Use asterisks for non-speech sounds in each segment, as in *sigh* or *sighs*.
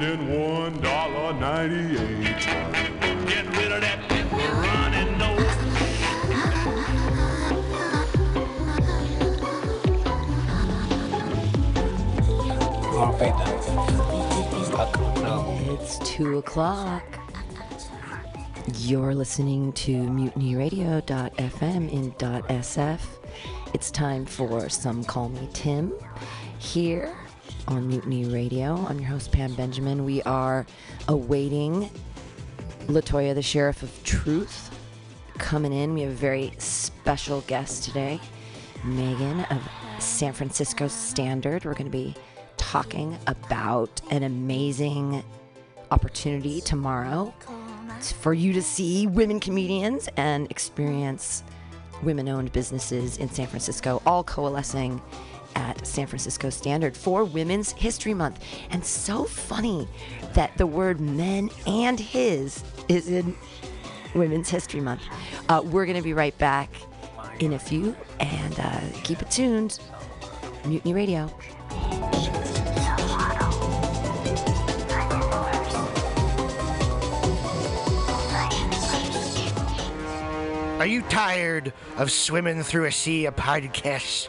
spending one dollar ninety-eight. Get rid of that running nose. It's two o'clock. You're listening to mutinyradio.fm in .sf. It's time for Some Call Me Tim here on Mutiny Radio. I'm your host, Pam Benjamin. We are awaiting Latoya, the Sheriff of Truth, coming in. We have a very special guest today, Megan of San Francisco Standard. We're going to be talking about an amazing opportunity tomorrow for you to see women comedians and experience women owned businesses in San Francisco, all coalescing at San Francisco Standard for Women's History Month. And so funny that the word men and his is in Women's History Month. Uh, we're going to be right back in a few and uh, keep it tuned. Mutiny Radio. Are you tired of swimming through a sea of podcasts?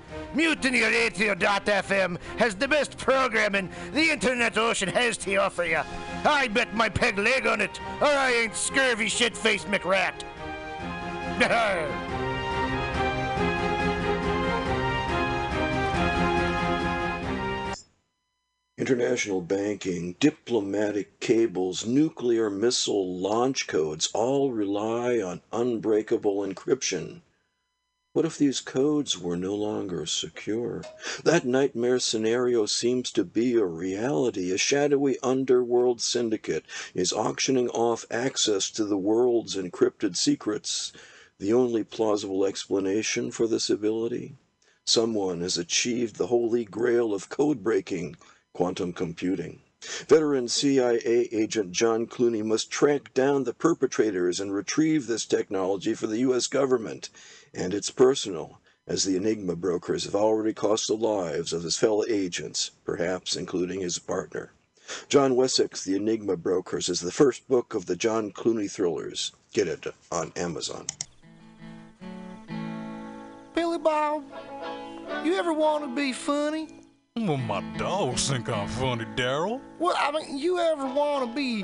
MutinyRadio.fm has the best programming the internet ocean has to offer you. I bet my peg leg on it, or I ain't scurvy shit faced McRat. *laughs* International banking, diplomatic cables, nuclear missile launch codes all rely on unbreakable encryption. What if these codes were no longer secure? That nightmare scenario seems to be a reality. A shadowy underworld syndicate is auctioning off access to the world's encrypted secrets. The only plausible explanation for this ability? Someone has achieved the holy grail of code breaking quantum computing. Veteran CIA agent John Clooney must track down the perpetrators and retrieve this technology for the U.S. government. And it's personal, as the Enigma brokers have already cost the lives of his fellow agents, perhaps including his partner. John Wessex, The Enigma Brokers, is the first book of the John Clooney thrillers. Get it on Amazon. Billy Bob, you ever want to be funny? Well, my dogs think I'm funny, Daryl. Well, I mean, you ever want to be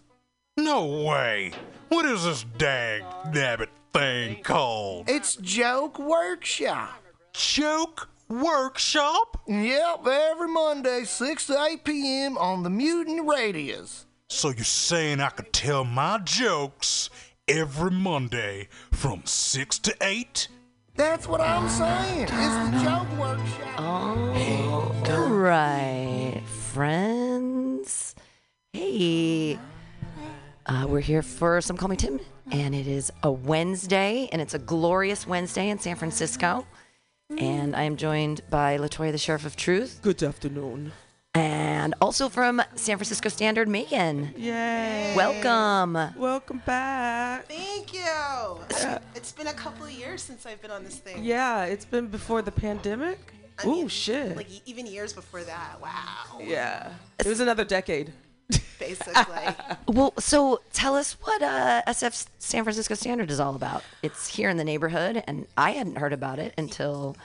No way. What is this dag nabbit thing called? It's Joke Workshop. Joke Workshop? Yep, every Monday, 6 to 8 p.m. on the Mutant Radios. So you're saying I could tell my jokes every Monday from 6 to 8? That's what I'm saying. It's the Joke Workshop. All right, friends. Hey, uh, we're here for Some Call Me Tim, and it is a Wednesday, and it's a glorious Wednesday in San Francisco. And I am joined by Latoya, the Sheriff of Truth, Good afternoon. and also from San Francisco Standard, Megan. Yay. Welcome. Welcome back. Thank you. I- It's been a couple of years since I've been on this thing. Yeah, it's been before the pandemic. I Ooh, mean, shit. Like even years before that. Wow. yeah. It was another decade. Basically. *laughs* Well, so tell us what uh, SF San Francisco Standard is all about. It's here in the neighborhood, and I hadn't heard about it until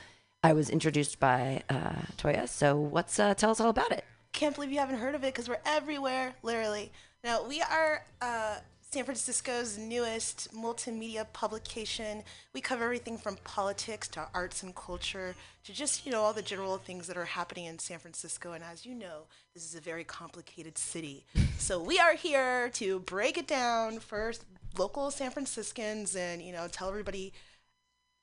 I was introduced by uh, Toya. So, what's uh, tell us all about it? Can't believe you haven't heard of it because we're everywhere, literally. Now, we are uh, San Francisco's newest multimedia publication. We cover everything from politics to arts and culture to just, you know, all the general things that are happening in San Francisco. And as you know, this is a very complicated city. *laughs* so we are here to break it down for local San Franciscans and, you know, tell everybody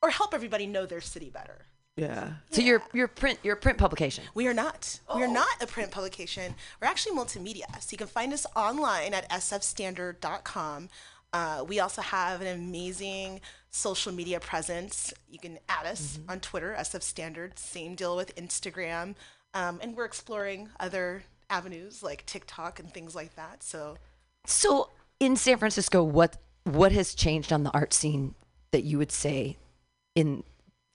or help everybody know their city better. Yeah. So your your print your print publication. We are not. We are not a print publication. We're actually multimedia. So you can find us online at sfstandard.com. Uh, we also have an amazing social media presence. You can add us on Twitter, SF Standard. Same deal with Instagram. Um, and we're exploring other avenues like TikTok and things like that. So So in San Francisco, what what has changed on the art scene that you would say in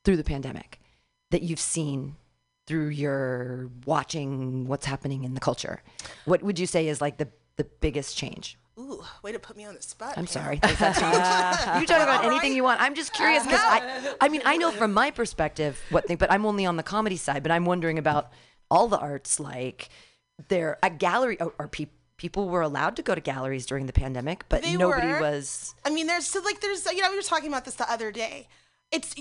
through the pandemic that you've seen through your watching what's happening in the culture? What would you say is like the the biggest change? Ooh, way to put me on the spot. I'm sorry. *laughs* you can talk about anything you want. I'm just curious uh, because I, I mean, I know from my perspective what thing, but I'm only on the comedy side. But I'm wondering about all the arts, like there a gallery oh, or, or pe- people were allowed to go to galleries during the pandemic, but They nobody were. was. I mean, there's so like there's you know we were talking about this the other day. It's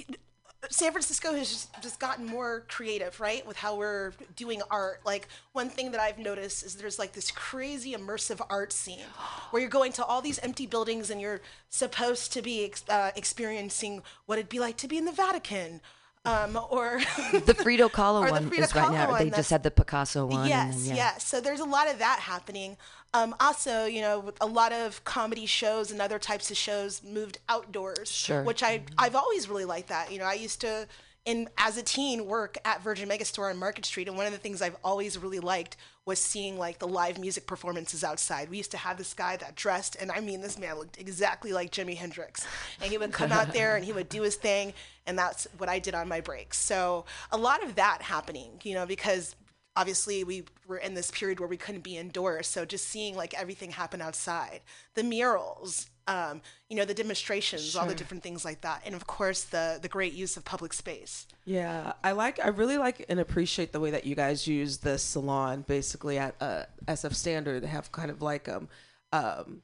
San Francisco has just, just gotten more creative, right, with how we're doing art. Like one thing that I've noticed is there's like this crazy immersive art scene where you're going to all these empty buildings and you're supposed to be ex- uh, experiencing what it'd be like to be in the Vatican. Um, or *laughs* The Frida Kahlo one Frida is right now. They just had the Picasso one. Yes, then, yeah. yes. So there's a lot of that happening. Um, also, you know, a lot of comedy shows and other types of shows moved outdoors. Sure. Which I I've always really liked that. You know, I used to in as a teen work at Virgin Megastore on Market Street, and one of the things I've always really liked was seeing like the live music performances outside. We used to have this guy that dressed, and I mean, this man looked exactly like Jimi Hendrix, and he would come out there and he would do his thing, and that's what I did on my breaks. So a lot of that happening, you know, because obviously we were in this period where we couldn't be indoors so just seeing like everything happen outside the murals um, you know the demonstrations all the different things like that and of course the the great use of public space Yeah, I like. I really like and appreciate the way that you guys use the salon, basically at uh, SF Standard. They have kind of like um, um,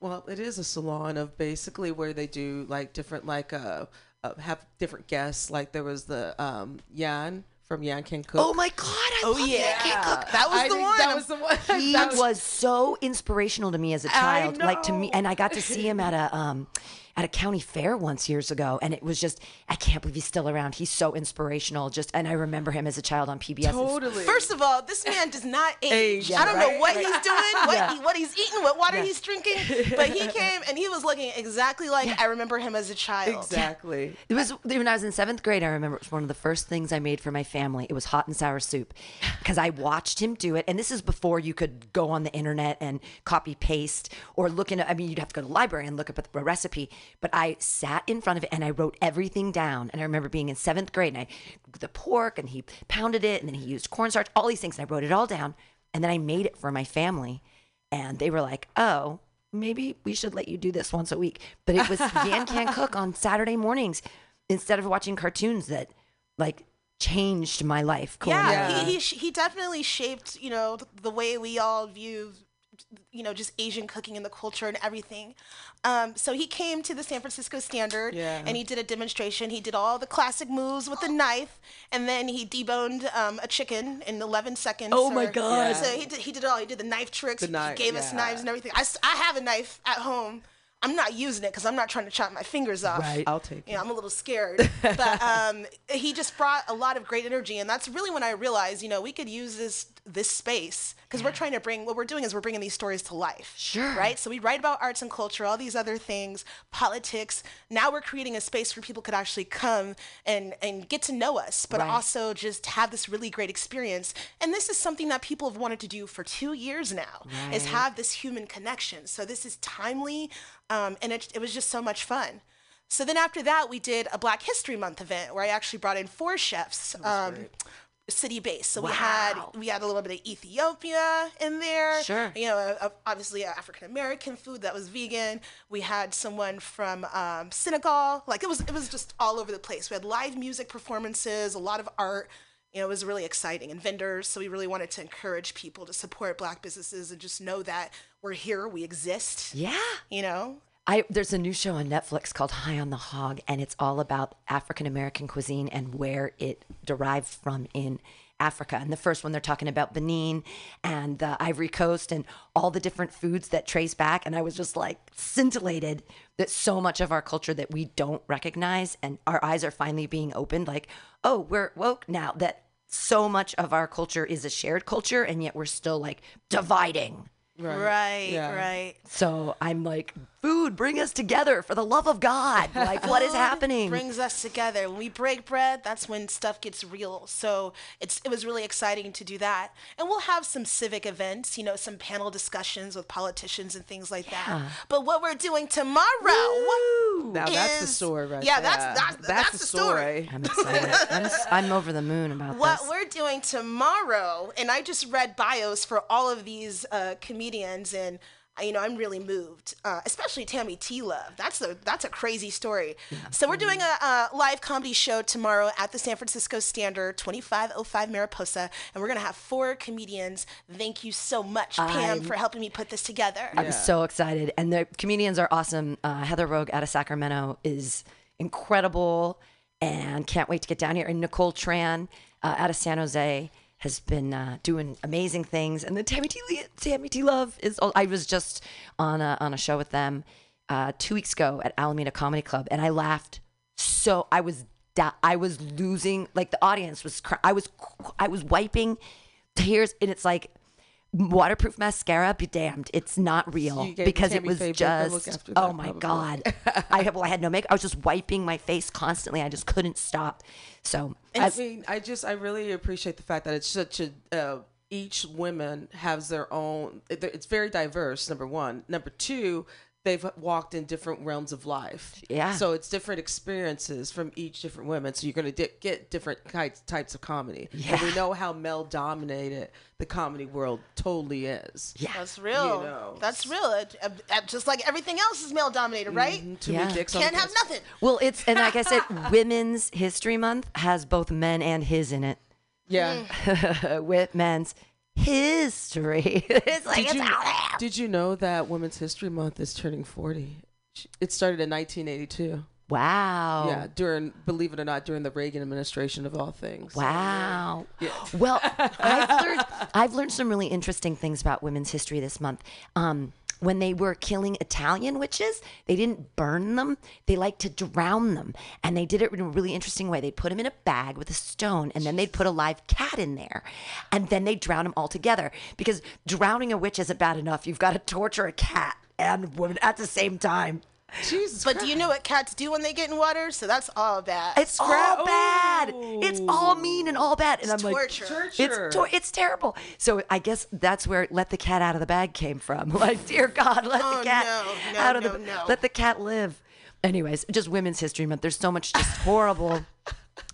well, it is a salon of basically where they do like different like uh, uh have different guests. Like there was the um Yan from Yan Can Cook. Oh my God! I Oh, love yeah. Yan Can Cook. that was I the one That was the one. *laughs* he That was, so inspirational to me as a child like to me and i got to *laughs* see him at a um at a county fair once years ago and it was just i can't believe he's still around he's so inspirational just and i remember him as a child on pbs totally. first of all this man does not age, Age, i don't right, know what right. he's doing what, Yeah. he, what he's eating what water he's drinking *laughs* but he came and he was looking exactly like i remember him as a child exactly. *laughs* It was when I was in seventh grade. I remember it was one of the first things I made for my family. It was hot and sour soup because I watched him do it. And this is before you could go on the internet and copy paste or look in. I mean, you'd have to go to the library and look up a recipe. But I sat in front of it and I wrote everything down. And I remember being in seventh grade and I the pork and he pounded it and then he used cornstarch, all these things. And I wrote it all down. And then I made it for my family. And they were like, oh, maybe we should let you do this once a week. But it was Yan *laughs* Can Cook on Saturday mornings instead of watching cartoons that like changed my life. yeah. He, he he definitely shaped you know the way we all view you know just asian cooking and the culture and everything. Um, so he came to the san francisco standard Yeah. and he did a demonstration. He did all the classic moves with the *gasps* knife and then he deboned um, a chicken in 11 seconds Oh my or- God. so he did, he did it all. He did the knife tricks. The knife, he gave us knives and everything. I, I have a knife at home. I'm not using it because i'm not trying to chop my fingers off. Right. I'll take you know, I'm a little scared. *laughs* But um, he just brought a lot of great energy, and that's really when I realized, you know, we could use this this space because we're trying to bring what we're doing is we're bringing these stories to life. Sure. Right. So we write about arts and culture, all these other things, politics. Now we're creating a space where people could actually come and and get to know us, but Right. also just have this really great experience. And this is something that people have wanted to do for two years now, is have this human connection. So this is timely, um, and it, it was just so much fun. So then after that, we did a Black History Month event where I actually brought in four chefs, um, city based. So we had we had a little bit of Ethiopia in there. Sure. You know, uh, obviously African American food that was vegan. We had someone from um, Senegal. Like it was it was just all over the place. We had live music performances, a lot of art. you know, it was really exciting and vendors. So we really wanted to encourage people to support black businesses and just know that we're here, we exist, Yeah. you know? I there's a new show on Netflix called High on the Hog, and it's all about African American cuisine and where it derived from in Africa. And the first one they're talking about Benin and the Ivory Coast and all the different foods that trace back. And I was just like scintillated that so much of our culture that we don't recognize and our eyes are finally being opened. Like, oh, we're woke now that so much of our culture is a shared culture, and yet we're still like dividing. Right, Yeah. right. So I'm like, food, bring us together for the love of God. Like, what is *laughs* happening? Brings us together. When we break bread, that's when stuff gets real. So it's it was really exciting to do that. And we'll have some civic events, you know, some panel discussions with politicians and things like that. But what we're doing tomorrow. Now that's the is- story right yeah, there. that's- that's- that's the the story. I'm excited. I'm, s- *laughs* I'm over the moon about What this. we're doing tomorrow, and I just read bios for all of these uh, comedians, and uh, you know I'm really moved, uh, especially Tammy T Love. That's a that's a crazy story. So we're doing a, a live comedy show tomorrow at the San Francisco Standard, 2505 Mariposa, and we're gonna have four comedians. Thank you so much, Pam, I'm- for helping me put this together. I'm so excited. And the comedians are awesome. Uh, Heather Rogue out of Sacramento is incredible and can't wait to get down here. And Nicole Tran uh, out of San Jose has been uh, doing amazing things. And the Tammy T. Tammy T. Love is. I was just on a, on a show with them uh, two weeks ago at Alameda Comedy Club, and I laughed so. I was da- I was losing. Like the audience was. Cr- I was. I was wiping tears, and it's like waterproof mascara be damned it's not real gave because it was Faye Bakker look just oh my probably. god *laughs* i well i had no makeup i was just wiping my face constantly i just couldn't stop so I I, mean, I just I really appreciate the fact that it's such a uh, each woman has their own. It's very diverse. Number one. Number two. They've walked in different realms of life. Yeah. So it's different experiences from each different women. So you're going to di- get different types types of comedy. And we know how male dominated the comedy world totally is. yeah That's real. You know. That's real. It- uh, uh, just like everything else is male dominated, right? Mm-hmm. Too Yeah. dicks Can't the have nothing. well it's and like i said *laughs* women's history month has both men and his in it Yeah. *laughs* with men's history *laughs* it's like Did it's you, out there. did you know that Women's History Month is turning 40? It started in 1982. wow Yeah, during believe it or not, during the Reagan administration of all things. Wow. Yeah. Well, I've learned *laughs* I've learned some really interesting things about women's history this month. Um, when they were killing Italian witches, they didn't burn them. They liked to drown them. And they did it in a really interesting way. They'd put them in a bag with a stone and then they'd put a live cat in there. And then they'd drown them all together. Because drowning a witch isn't bad enough. You've got to torture a cat and a woman at the same time. Jesus But do you know what cats do when they get in water? So that's all bad. It's oh. all bad. It's all mean and all bad. And It's I'm like, torture. Torture. It's tor- it's terrible. So I guess that's where let the cat out of the bag came from. *laughs* Like, dear God, let Oh, the cat no, no, out of no, the no. let the cat live. Anyways, just Women's History Month. There's so much just horrible,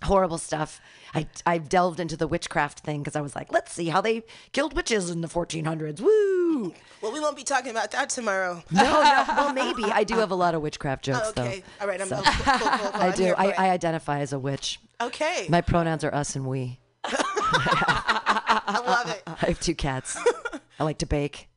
horrible stuff. I I delved into the witchcraft thing because I was like, let's see how they killed witches in the 1400s. Woo! well, we won't be talking about that tomorrow. *laughs* No, no. Well, maybe I do have a lot of witchcraft jokes Oh, okay. though. All right. I'm So- cool, cool, cool, cool. *laughs* I I'm do. I. I identify as a witch. okay. My pronouns are us and we. *laughs* I love it. I have two cats. I like to bake.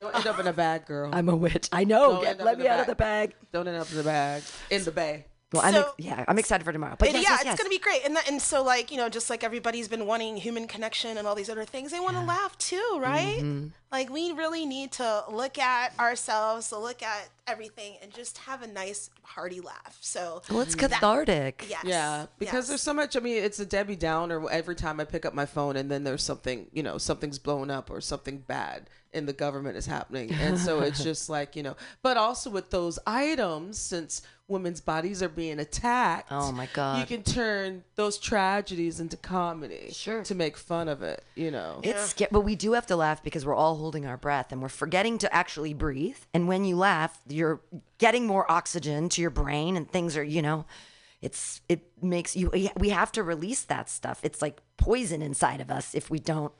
Don't end up in a bag, girl. I'm a witch. I know. Get, let me the out of the bag. Don't end up in the bag. In the bay. Well, I'm So- ex- yeah, I'm excited for tomorrow. But yes, yeah, yes, it's yes. gonna be great. And that, and so like you know, just like everybody's been wanting human connection and all these other things, they want to laugh too, right? Mm-hmm. Like we really need to look at ourselves, to look at everything, and just have a nice hearty laugh. So Well, it's cathartic. yes, Yeah, because yes. there's so much. I mean, it's a Debbie Downer every time I pick up my phone, and then there's something, you know, something's blown up or something bad in the government is happening, and so *laughs* it's just like you know. But also with those items, since women's bodies are being attacked, Oh, my God. you can turn those tragedies into comedy, Sure. to make fun of it. You know, It's scary, but we do have to laugh because we're all holding our breath and we're forgetting to actually breathe. And when you laugh, you're getting more oxygen to your brain, and things are, you know, it's it makes you. We have to release that stuff. It's like poison inside of us if we don't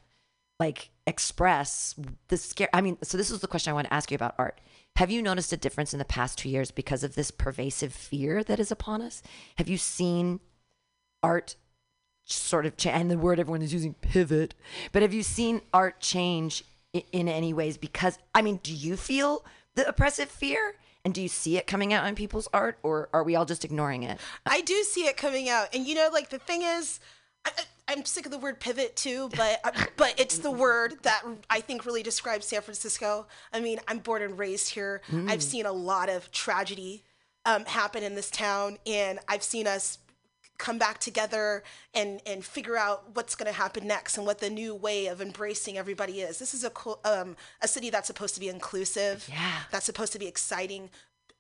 like express the scare. I mean, so this is the question I want to ask you about art. Have you noticed a difference in the past two years because of this pervasive fear that is upon us? Have you seen art sort of change? And the word everyone is using, pivot. But have you seen art change in any ways? Because I mean, do you feel the oppressive fear? And do you see it coming out in people's art, or are we all just ignoring it? I do see it coming out, and you know, like the thing is, I, I'm sick of the word pivot too, but uh, but it's the word that I think really describes San Francisco. I mean, I'm born and raised here. I've seen a lot of tragedy um, happen in this town, and I've seen us come back together and and figure out what's going to happen next and what the new way of embracing everybody is. This is a co- um, a city that's supposed to be inclusive. Yeah. That's supposed to be exciting.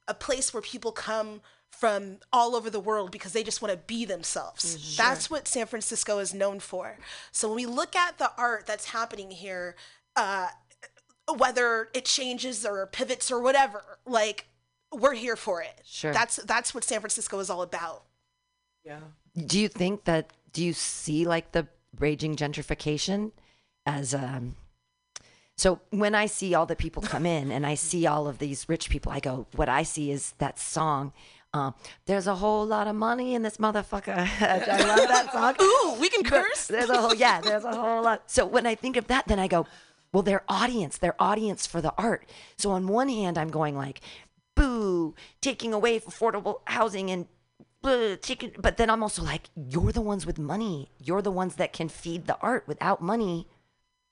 A place where people come from all over the world because they just want to be themselves. That's what San Francisco is known for. So when we look at the art that's happening here, uh, whether it changes or pivots or whatever, like we're here for it. Sure. That's that's what San Francisco is all about. Yeah. Do you think that? Do you see like the raging gentrification as um? So when I see all the people come in and I see all of these rich people, I go, what I see is that song. Um, There's a whole lot of money in this motherfucker. *laughs* I love that song. *laughs* Ooh, we can curse. There's a whole yeah. There's a whole lot. So when I think of that, then I go, well, their audience, their audience for the art. So on one hand, I'm going like, boo, taking away affordable housing and. Taking, but then I'm also like, you're the ones with money. You're the ones that can feed the art. Without money,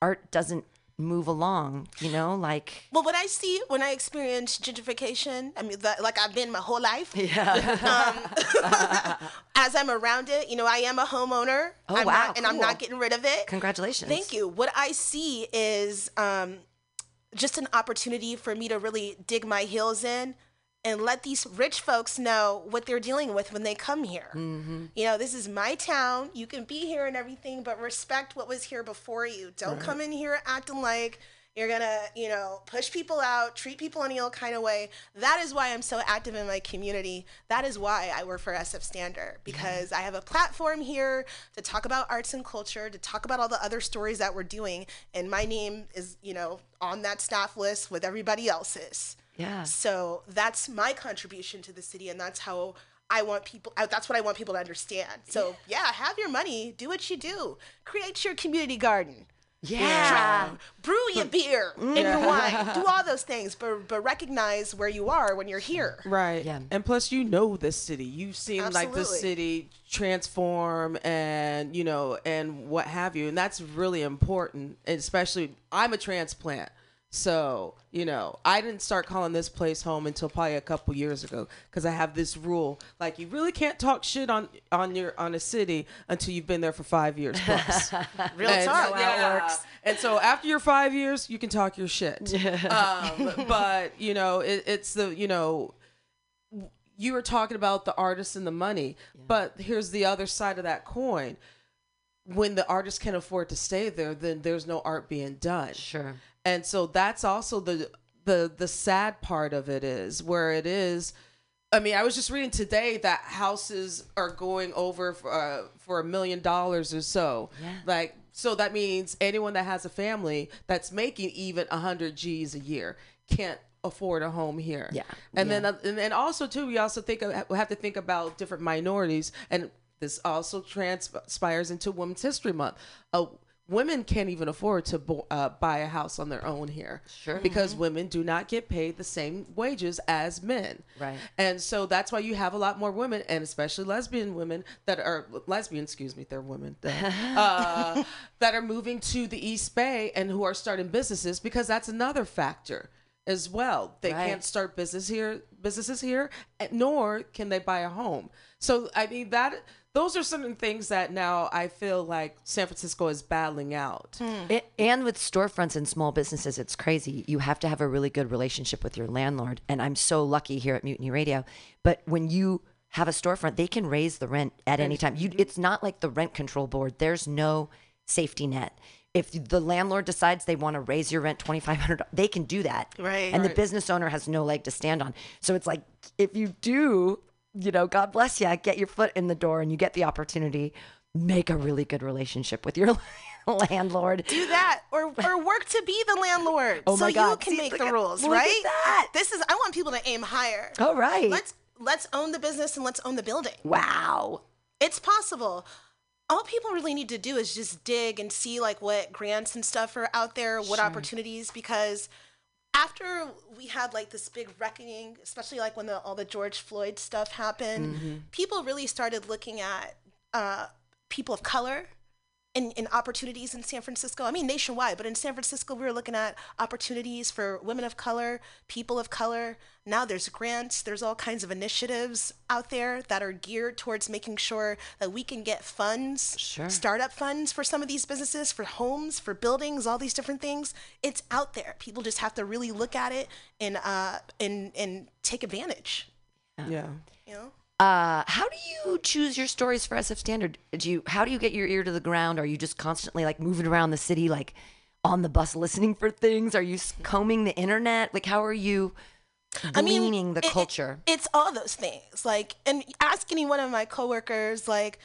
art doesn't move along. You know, like Well, what I see when I experience gentrification, I mean, that, like I've been my whole life. yeah, *laughs* *laughs* As I'm around it, you know, I am a homeowner. Oh, I'm wow, not, and I'm not getting rid of it. congratulations. Thank you. What I see is um, just an opportunity for me to really dig my heels in and let these rich folks know what they're dealing with when they come here. Mm-hmm. You know, this is my town. You can be here and everything, but respect what was here before you. Don't come in here acting like you're gonna, you know, push people out, treat people any old kind of way. That is why I'm so active in my community. That is why I work for SF Standard because I have a platform here to talk about arts and culture, to talk about all the other stories that we're doing, and my name is, you know, on that staff list with everybody else's. Yeah. So that's my contribution to the city, and that's how I want people. That's what I want people to understand. So yeah, have your money, do what you do, create your community garden, Yeah. brew your beer and your wine, *laughs* do all those things, but but recognize where you are when you're here. Right. Yeah. And plus, you know this city. You've seen like the city transform and, you know, and what have you. And that's really important. Especially, I'm a transplant. So, you know, I didn't start calling this place home until probably a couple years ago because I have this rule like you really can't talk shit on on your on a city until you've been there for 5 years plus. *laughs* Real And talk. so- yeah. And so after your five years, you can talk your shit. *laughs* um, but you know, it, it's the you know, you were talking about the artist and the money, but here's the other side of that coin. When the artist can't afford to stay there, then there's no art being done. Sure. And so that's also the the the sad part of it is where it is. I mean, I was just reading today that houses are going over for, uh, for a million dollars or so. Yeah. Like, so that means anyone that has a family that's making even a hundred G's a year can't afford a home here. Yeah. And Yeah. then, and then also too, we also think of, we have to think about different minorities, and this also transpires into Women's History Month. Uh, women can't even afford to bo- uh, buy a house on their own here, Sure. because women do not get paid the same wages as men. Right. And so that's why you have a lot more women, and especially lesbian women that are lesbian. Excuse me, they're women *laughs* uh, that are moving to the East Bay and who are starting businesses because that's another factor as well. They Right. can't start business here, businesses here, nor can they buy a home. So I mean that those are certain things that now I feel like San Francisco is battling out. Hmm. It, and with storefronts and small businesses, it's crazy. You have to have a really good relationship with your landlord. And I'm so lucky here at Mutiny Radio. But when you have a storefront, they can raise the rent at any time. You, it's not like the rent control board. There's no safety net. If the landlord decides they want to raise your rent twenty five hundred, they can do that. Right. And the business owner has no leg to stand on. So it's like if you do, you know, God bless you, get your foot in the door and you get the opportunity, make a really good relationship with your *laughs* landlord. do that or or work to be the landlord Oh so my God. you can See, make the at- rules right that. this is i want people to aim higher All right. let's let's own the business and let's own the building wow. it's possible all people really need to do is just dig and see like what grants and stuff are out there, what opportunities because after we had like this big reckoning, especially like when the, all the George Floyd stuff happened, people really started looking at uh, people of color and, and opportunities in San Francisco. I mean, nationwide, but in San Francisco, we were looking at opportunities for women of color, people of color. Now there's grants, there's all kinds of initiatives out there that are geared towards making sure that we can get funds, Sure. startup funds for some of these businesses, for homes, for buildings, all these different things. It's out there. People just have to really look at it and uh and and take advantage. Yeah. You know. Uh, how do you choose your stories for SF Standard? Do you how do you get your ear to the ground? Are you just constantly like moving around the city, like on the bus, listening for things? Are you combing the internet? Like how are you I mean, the it- it- culture? it's all those things. Like, and ask any one of my coworkers, like,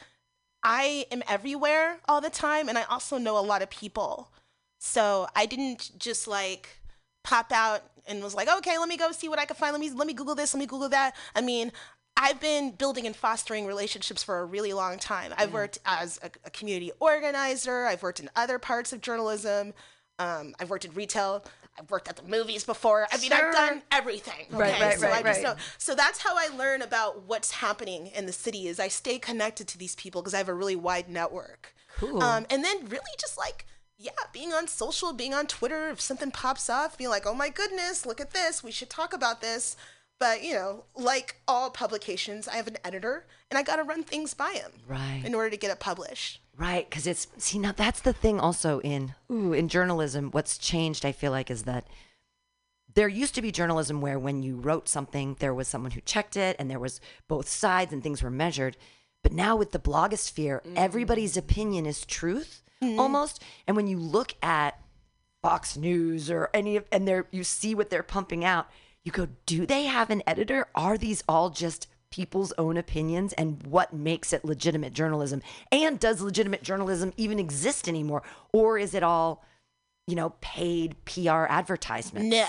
I am everywhere all the time, and I also know a lot of people. So I didn't just like pop out and was like, okay, let me go see what I can find. Let me let me Google this. Let me Google that. I mean. I've been building and fostering relationships for a really long time. I've worked as a, a community organizer. I've worked in other parts of journalism. Um, I've worked in retail. I've worked at the movies before. I mean, I've done everything. Right, okay? right, so right, I just right. know. So that's how I learn about what's happening in the city. Is I stay connected to these people because I have a really wide network. Cool. Um, and then really just like yeah, being on social, being on Twitter. If something pops off, being like, oh my goodness, look at this. We should talk about this. But you know, like all publications, I have an editor, and I got to run things by him Right. in order to get it published. Right, because it's see now that's the thing also in ooh in journalism. What's changed, I feel like, is that there used to be journalism where when you wrote something, there was someone who checked it, and there was both sides, and things were measured. But now with the blogosphere, mm. everybody's opinion is truth mm-hmm. almost. And when you look at Fox News or any of, and they're you see what they're pumping out, you go, do they have an editor? Are these all just people's own opinions? And what makes it legitimate journalism? And does legitimate journalism even exist anymore? Or is it all, you know, paid PR advertisement? No,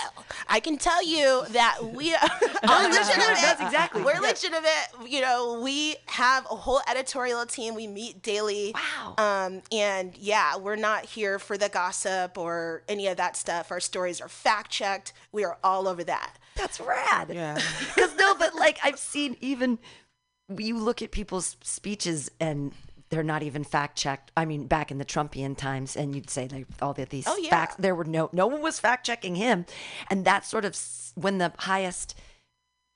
I can tell you that we are *laughs* legitimate. That's exactly. We're Yeah. legitimate. You know, we have a whole editorial team. We meet daily. Wow. Um, and yeah, we're not here for the gossip or any of that stuff. Our stories are fact checked. We are all over that. That's rad. Yeah. *laughs* Because no, but like I've seen even you look at people's speeches and they're not even fact checked. I mean, back in the Trumpian times, and you'd say they all the, these Oh, yeah. facts. There were no no one was fact checking him, and that's sort of when the highest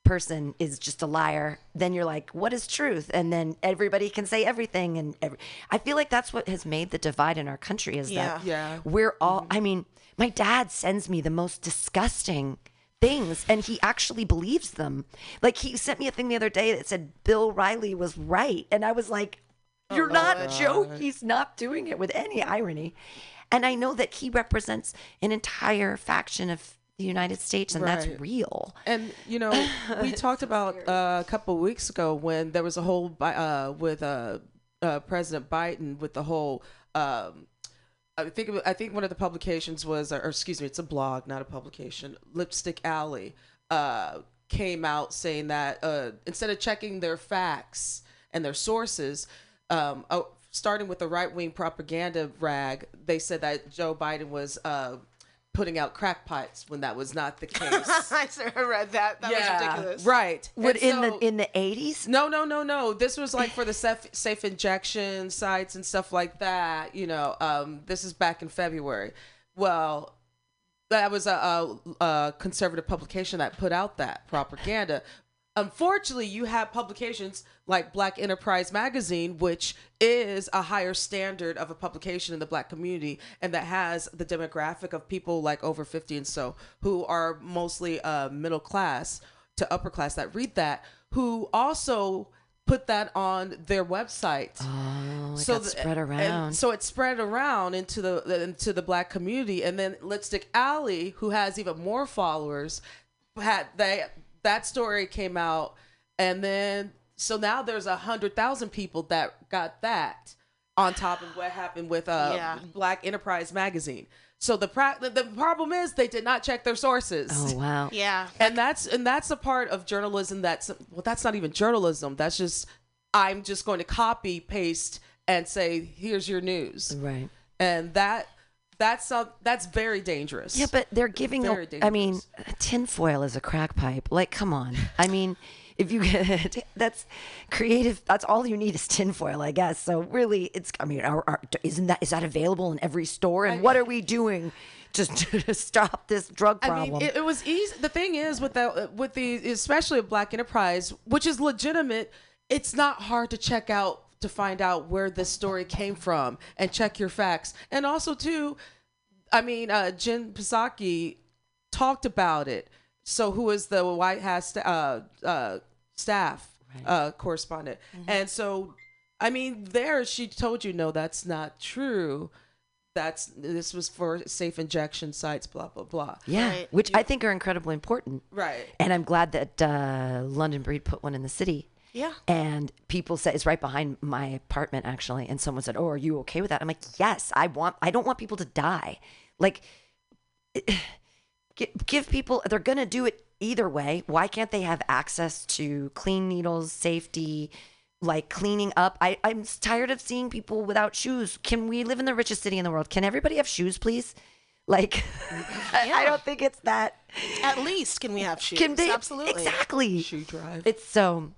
person is just a liar then you're like what is truth and then everybody can say everything and every, i feel like that's what has made the divide in our country is that Yeah. we're all mm-hmm. i mean my dad sends me the most disgusting things and he actually believes them like he sent me a thing the other day that said bill riley was right and i was like you're not joking he's not doing it with any irony and i know that he represents an entire faction of the united states and that's real And you know, we *laughs* talked about uh, a couple of weeks ago when there was a whole uh, with uh, uh, President Biden with the whole. Um, I think I think one of the publications was, or excuse me, it's a blog, not a publication. Lipstick Alley uh, came out saying that uh, instead of checking their facts and their sources, um, oh, starting with the right wing propaganda rag, they said that Joe Biden was. Uh, Putting out crackpots when that was not the *laughs* case. I read that. That was ridiculous. Right. What And in so- the in the eighties? no, no, no, no. This was like for the safe, safe injection sites and stuff like that. You know, um, this is back in February. Well, that was a, a, a conservative publication that put out that propaganda. Unfortunately, you have publications like Black Enterprise Magazine, which is a higher standard of a publication in the black community and that has the demographic of people like over 50 and so who are mostly uh, middle class to upper class that read that, who also put that on their website Oh, it so the- spread around. so it spread around into the into the black community, and then Lipstick Alley, who has even more followers, had they that story came out, and then so now there's a hundred thousand people that got that on top of what happened with uh Yeah. Black Enterprise magazine. So the, pra- the the problem is they did not check their sources oh wow. *laughs* Yeah. and that's and that's a part of journalism that's well that's not even journalism that's just i'm just going to copy paste and say, "Here's your news," Right. and that that's some, that's very dangerous. Yeah, but they're giving. Very a- I mean, tinfoil is a crack pipe. Like, come on. I mean, if you get *laughs* that's creative, that's all you need is tinfoil, I guess. So really, it's. I mean, are, are, isn't that is that available in every store? And what are we doing to, *laughs* to stop this drug I problem? mean, it, it was easy. The thing is with the with the especially Black Enterprise, which is legitimate, it's not hard to check out to find out where this story came from and check your facts. And also too, I mean, uh, Jen Psaki talked about it. So who is the White House uh, uh, staff uh, correspondent? And so, I mean, there she told you, no, that's not true. That's this was for safe injection sites, blah blah blah. yeah, Right. which I think are incredibly important. Right. And I'm glad that uh, London Breed put one in the city. Yeah. And people said it's right behind my apartment actually. And someone said, "Oh, are you okay with that?" I'm like, "Yes, I want. I don't want people to die. Like, gi- give people. They're gonna do it either way. Why can't they have access to clean needles, safety?" Like cleaning up. I, I'm tired of seeing people without shoes. Can we live in the richest city in the world? Can everybody have shoes, please? *laughs* Like, *laughs* I, I don't think it's that. At least can we have shoes? Can they Absolutely. exactly? Shoe drive. It's so.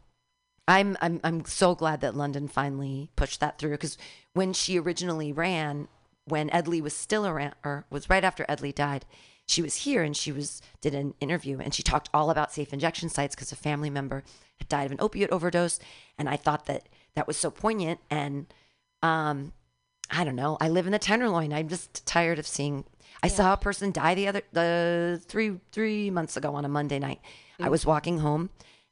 I'm I'm I'm so glad that London finally pushed that through because when she originally ran, when Ed Lee was still around, or was right after Ed Lee died, she was here and she was did an interview and she talked all about safe injection sites because a family member had died of an opiate overdose, and I thought that that was so poignant and um I don't know. I live in the Tenderloin. I'm just tired of seeing. I saw a person die the other the three three months ago on a Monday night. I was walking home,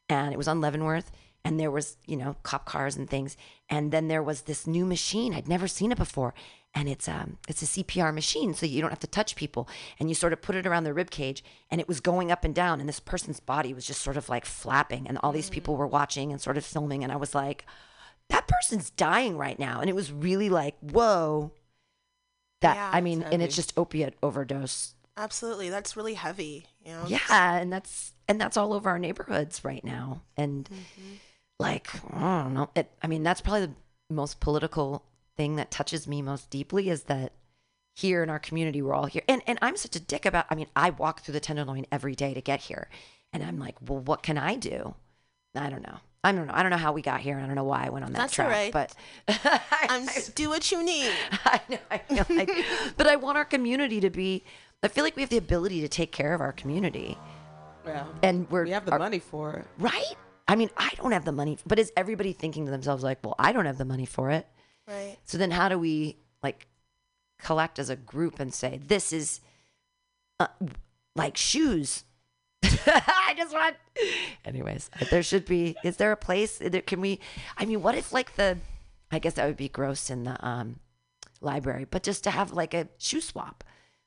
and it was on Leavenworth, and there was you know cop cars and things, and then there was this new machine. I'd never seen it before, and it's um it's a CPR machine, so you don't have to touch people, and you sort of put it around their rib cage, and it was going up and down, and this person's body was just sort of like flapping, and all these people were watching and sort of filming, and I was like that person's dying right now. And it was really like, whoa. That Yeah, I mean, and it's just opiate overdose. Absolutely. That's really heavy. You know? Yeah, and that's and that's all over our neighborhoods right now. And like, I don't know. It, I mean, that's probably the most political thing that touches me most deeply is that here in our community we're all here. And and I'm such a dick about I mean, I walk through the Tenderloin every day to get here. And I'm like, well, what can I do? I don't know. I don't know. I don't know how we got here, and I don't know why I went on that That's track. right. But *laughs* um, I'm, do what you need. *laughs* I know, I know. Like, *laughs* but I want our community to be. I feel like we have the ability to take care of our community, yeah. and we're we have the our- money for it. right. I mean, I don't have the money, but is everybody thinking to themselves like, "Well, I don't have the money for it"? Right. So then, how do we like collect as a group and say this is uh, like shoes? *laughs* I just want. Anyways, there should be. Is there a place? There, can we? I mean, what if like the? I guess that would be gross in the um, library, but just to have like a shoe swap,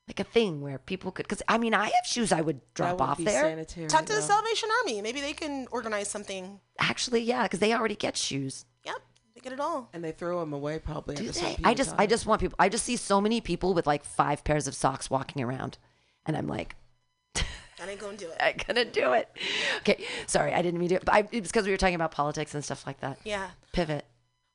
like a thing where people could. Because I mean, I have shoes I would drop that would off be there. sanitary. Talk to the. Salvation Army. Maybe they can organize something. Actually, yeah, because they already get shoes. Yep. They get it all. and they throw them away probably. Do they? I period of just, I just want people. I just see so many people with like five pairs of socks walking around, and I'm like, *laughs* I ain't gonna do it. I'm gonna do it. Okay, sorry, I didn't mean to. But I, it's because we were talking about politics and stuff like that. Yeah. Pivot.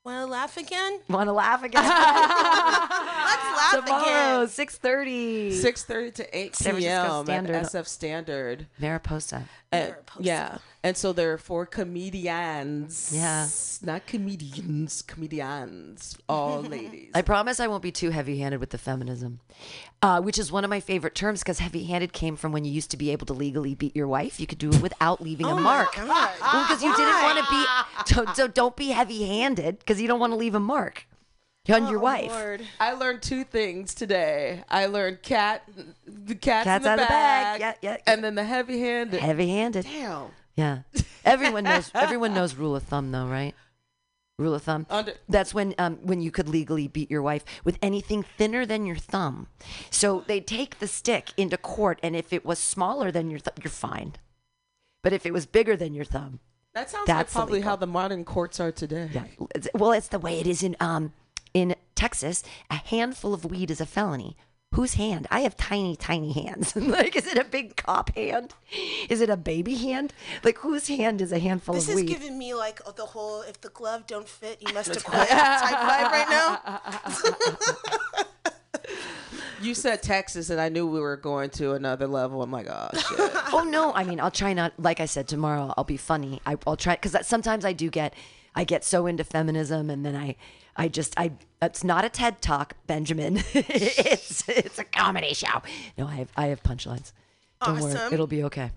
Wanna laugh again? *laughs* Want to laugh again? *laughs* Let's laugh Tomorrow, again. six thirty. six thirty to eight San Francisco p.m. Standard. at SF Standard. Mariposa. And, Mariposa. yeah, and so they're for comedians. Yeah. not comedians, comedians, all *laughs* ladies. I promise I won't be too heavy-handed with the feminism, uh, which is one of my favorite terms because heavy-handed came from when you used to be able to legally beat your wife. You could do it without leaving a mark. God. Well, because you didn't want to be. So, so don't be heavy-handed because you don't want to leave a mark on your Oh, wife. Lord. I learned two things today. I learned cat, the cat's, Cat's in out the of the bag, bag. Yeah, yeah. and then the heavy-handed. Heavy-handed. Damn. Yeah. Everyone knows. *laughs* Everyone knows rule of thumb, though, right? Rule of thumb. Under- That's when um, when you could legally beat your wife with anything thinner than your thumb. So they take the stick into court, and if it was smaller than your thumb, you're fine. But if it was bigger than your thumb, That sounds That's like probably illegal. how the modern courts are today. yeah. Well, it's the way it is in um in Texas. A handful of weed is a felony. whose hand? I have tiny, tiny hands. *laughs* like, is it a big cop hand? Is it a baby hand? Like, whose hand is a handful This of weed? This is giving me like oh, the whole if the glove don't fit, you must have *laughs* quit type vibe right now. *laughs* You said Texas, and I knew we were going to another level. I'm like, oh shit. oh no! I mean, I'll try not. Like I said, tomorrow I'll be funny. I, I'll try because sometimes I do get, I get so into feminism, and then I, I just I. It's not a TED talk, Benjamin. *laughs* it's it's a comedy show. No, I have I have punchlines. Don't worry, Awesome. it'll be okay.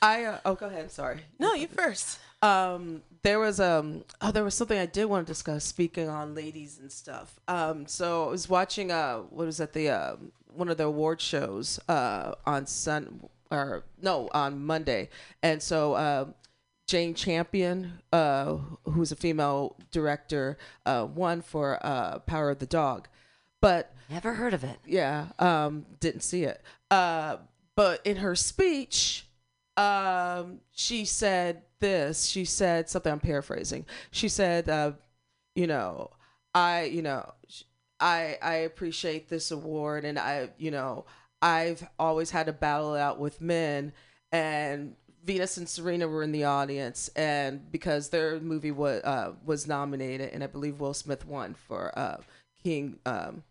I uh, oh, go ahead. Sorry. No, you first. um there was um oh there was something I did want to discuss speaking on ladies and stuff. Um so I was watching uh what was that the uh, one of the award shows uh on Sun or no on Monday. And so uh Jane Campion, uh, who's a female director, uh, won for uh, Power of the Dog. But Never heard of it. yeah, um, didn't see it. Uh, but in her speech, um, she said this. She said something. I'm paraphrasing. She said, uh, "You know, I, you know, I, I appreciate this award, and I, you know, I've always had to battle it out with men, and." Venus and Serena were in the audience, and because their movie was uh, was nominated, and I believe Will Smith won for uh, King um,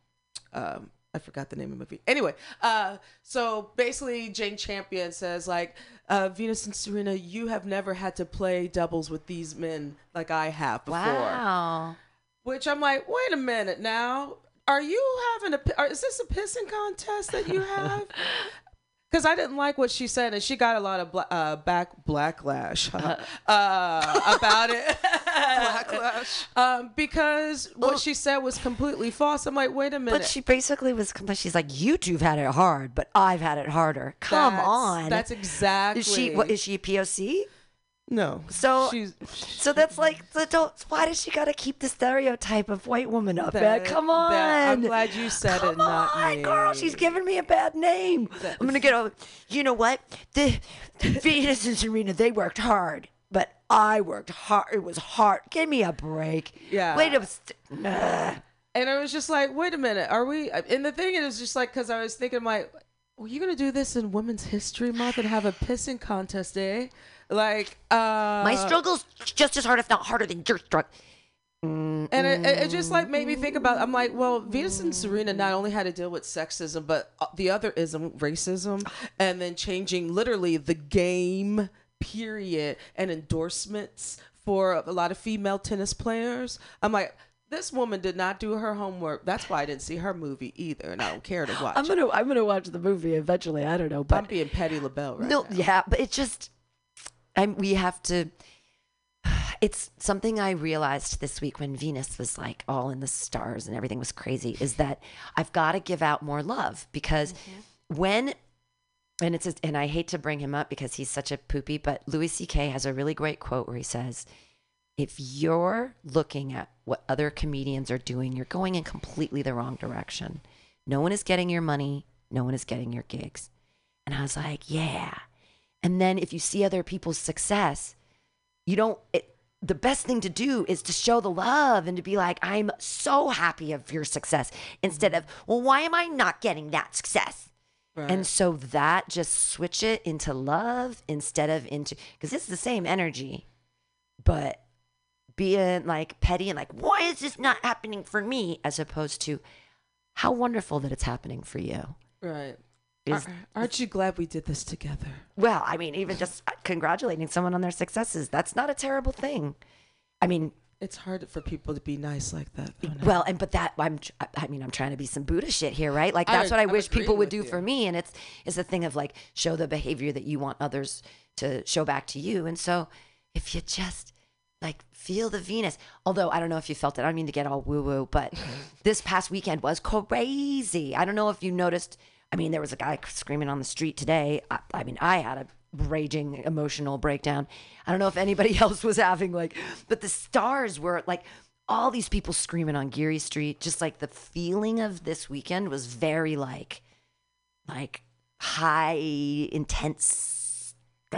um I forgot the name of the movie. Anyway, uh so basically Jane Campion says like uh Venus and Serena, you have never had to play doubles with these men like I have before. Wow. Which I'm like, wait a minute now. Are you having a are, is this a pissing contest that you have? *laughs* Because I didn't like what she said, and she got a lot of bla- uh, back blacklash uh, about it. *laughs* Backlash. um, because what she said was completely false. I'm like, wait a minute. But she basically was. She's like, you two've had it hard, but I've had it harder. Come That's- on. That's exactly. Is she? What is she? A POC? No. So- she's So that's like the don't. Why does she got to keep the stereotype of white woman up? That- Come on. that- I'm glad you said Come it, not on, girl. She's giving me a bad name. I'm gonna get over. You know what? The, the *laughs* Venus and Serena, they worked hard, but I worked hard. It was hard. Give me a break. Yeah. Wait a. St- nah. and I was just like, wait a minute, are we? And the thing is, just like, because I was thinking, like, well, you gonna do this in Women's History Month and have a pissing contest, eh? Like, uh, My struggle's just as hard, if not harder, than your struggle. and it, it it just like made me think about. I'm like, well, Venus and Serena not only had to deal with sexism, but uh, the other ism, racism, and then changing literally the game period and endorsements for a lot of female tennis players. I'm like. This woman did not do her homework. That's why I didn't see her movie either, and I don't care to *gasps* watch. I'm gonna I'm gonna watch the movie eventually. I don't know, but I'm being Petty LaBelle right no, now. yeah, but it just I'm we have to. *sighs* It's something I realized this week when Venus was like all in the stars and everything was crazy. Is that I've got to give out more love because mm-hmm. when and it's just, and I hate to bring him up because he's such a poopy, but Louis C.K. has a really great quote where he says, "If you're looking at what other comedians are doing, you're going in completely the wrong direction. No one is getting your money. No one is getting your gigs." And I was like, "Yeah." And then if you see other people's success, you don't. It, the best thing to do is to show the love and to be like, "I'm so happy of your success," instead mm-hmm. of, "Well, why am I not getting that success?" And so that just switch it into love instead of into because it's the same energy, but being like petty and like, why is this not happening for me? As opposed to how wonderful that it's happening for you. Right. Is aren't you glad we did this together? well, I mean, even just uh, congratulating someone on their successes, that's not a terrible thing. I mean, It's hard for people to be nice like that. Though. Well, and but that I'm, I mean, I'm trying to be some Buddha shit here, right? Like I that's what I I'm wish people would do you. for me, and it's it's a thing of like show the behavior that you want others to show back to you, and so if you just like feel the Venus, although I don't know if you felt it, I don't mean to get all woo woo, but this past weekend was crazy. I don't know if you noticed. I mean, there was a guy screaming on the street today. I, I mean, I had a raging emotional breakdown. I don't know if anybody *laughs* else was having like, but the stars were like all these people screaming on Geary Street. Just like the feeling of this weekend was very like, like high intense uh,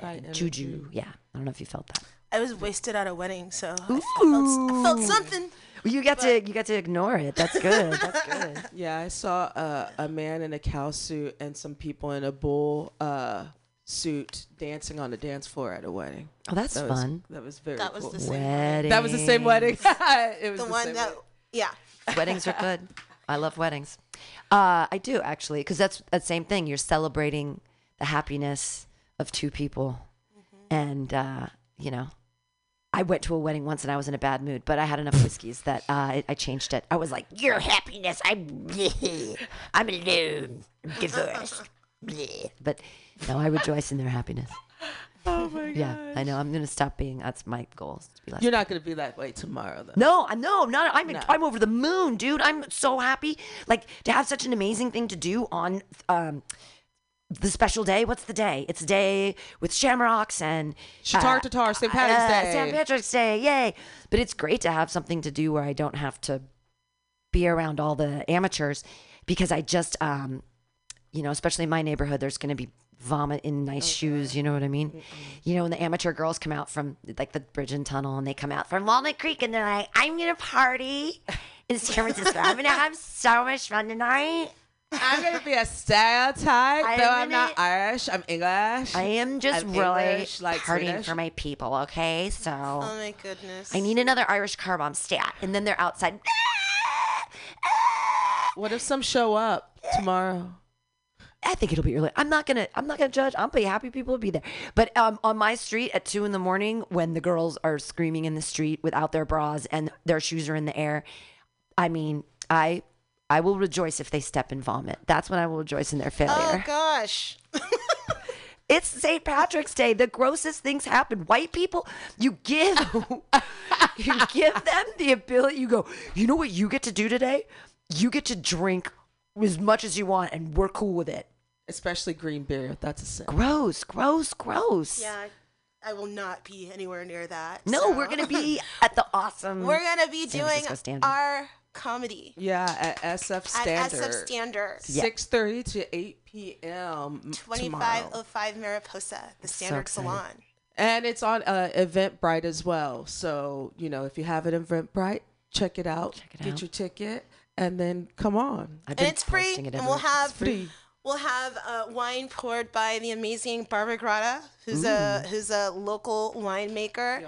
energy. juju. Yeah, I don't know if you felt that. I was wasted at a wedding, so I felt, I felt something. You get to you get to ignore it. That's good. That's good. *laughs* Yeah, I saw a, a man in a cow suit and some people in a bull uh, suit dancing on the dance floor at a wedding. Oh, that's That was, fun. that was very That was cool. the same Wedding. That was the same wedding. *laughs* it was the the one same that wedding. yeah. weddings are good. *laughs* I love weddings. Uh, I do actually, because that's that same thing. You're celebrating the happiness of two people, and uh, you know, I went to a wedding once and I was in a bad mood, but I had enough whiskeys that uh, I, I changed it. I was like, "Your happiness, I'm, *laughs* I'm alone, I'm divorced." *laughs* but no, I rejoice in their happiness. Oh my god. *laughs* Yeah, I know. I'm gonna stop being. That's my goal. is To be less You're not going to be that way tomorrow, though. no, I no, not. I'm No. I'm over the moon, dude. I'm so happy, like to have such an amazing thing to do on um the special day. What's the day? It's a day with Shamrocks and Shatar Tatar, St. Patty's uh, Day. St. Patrick's Day, yay! But it's great to have something to do where I don't have to be around all the amateurs because I just um you know, especially in my neighborhood, there's going to be vomit in nice shoes. You know what I mean? You know, when the amateur girls come out from like the bridge and tunnel and they come out from Walnut Creek and they're like, I'm going to party in San Francisco. I'm going to have so much fun tonight. I'm going to be a stereotype, I'm though I'm not gonna- Irish. I'm English. I am just I'm really English, like partying Swedish. for my people, okay? So Oh my goodness. I need another Irish car bomb stat. And then they're outside. What if some show up tomorrow? I think it'll be early. I'm not gonna. I'm not gonna judge. I'll be happy people will be there. But um, on my street at two in the morning, when the girls are screaming in the street without their bras and their shoes are in the air, I mean, I I will rejoice if they step and vomit. That's when I will rejoice in their failure. Oh failure. gosh. *laughs* it's St. Patrick's Day. The grossest things happen. White people, you give *laughs* you give them the ability. You go. You know what you get to do today? You get to drink as much as you want, and we're cool with it. Especially green beer. That's a sin. Gross, gross, gross. Yeah, I will not be anywhere near that. No, so. we're gonna be *laughs* at the awesome. we're gonna be San doing our comedy Yeah, at SF Standard. at SF Standard. Yeah. 6.30 to 8 p.m. tomorrow. 2505 Mariposa, the Standard excited. Salon. And it's on uh, Eventbrite as well. So, you know, if you have it in Eventbrite, check it out. Check it Get out. your ticket and then come on. I've been And it's free, posting it and we'll everywhere. have free. We'll have uh, wine poured by the amazing Barbara Grata, who's a who's a local winemaker.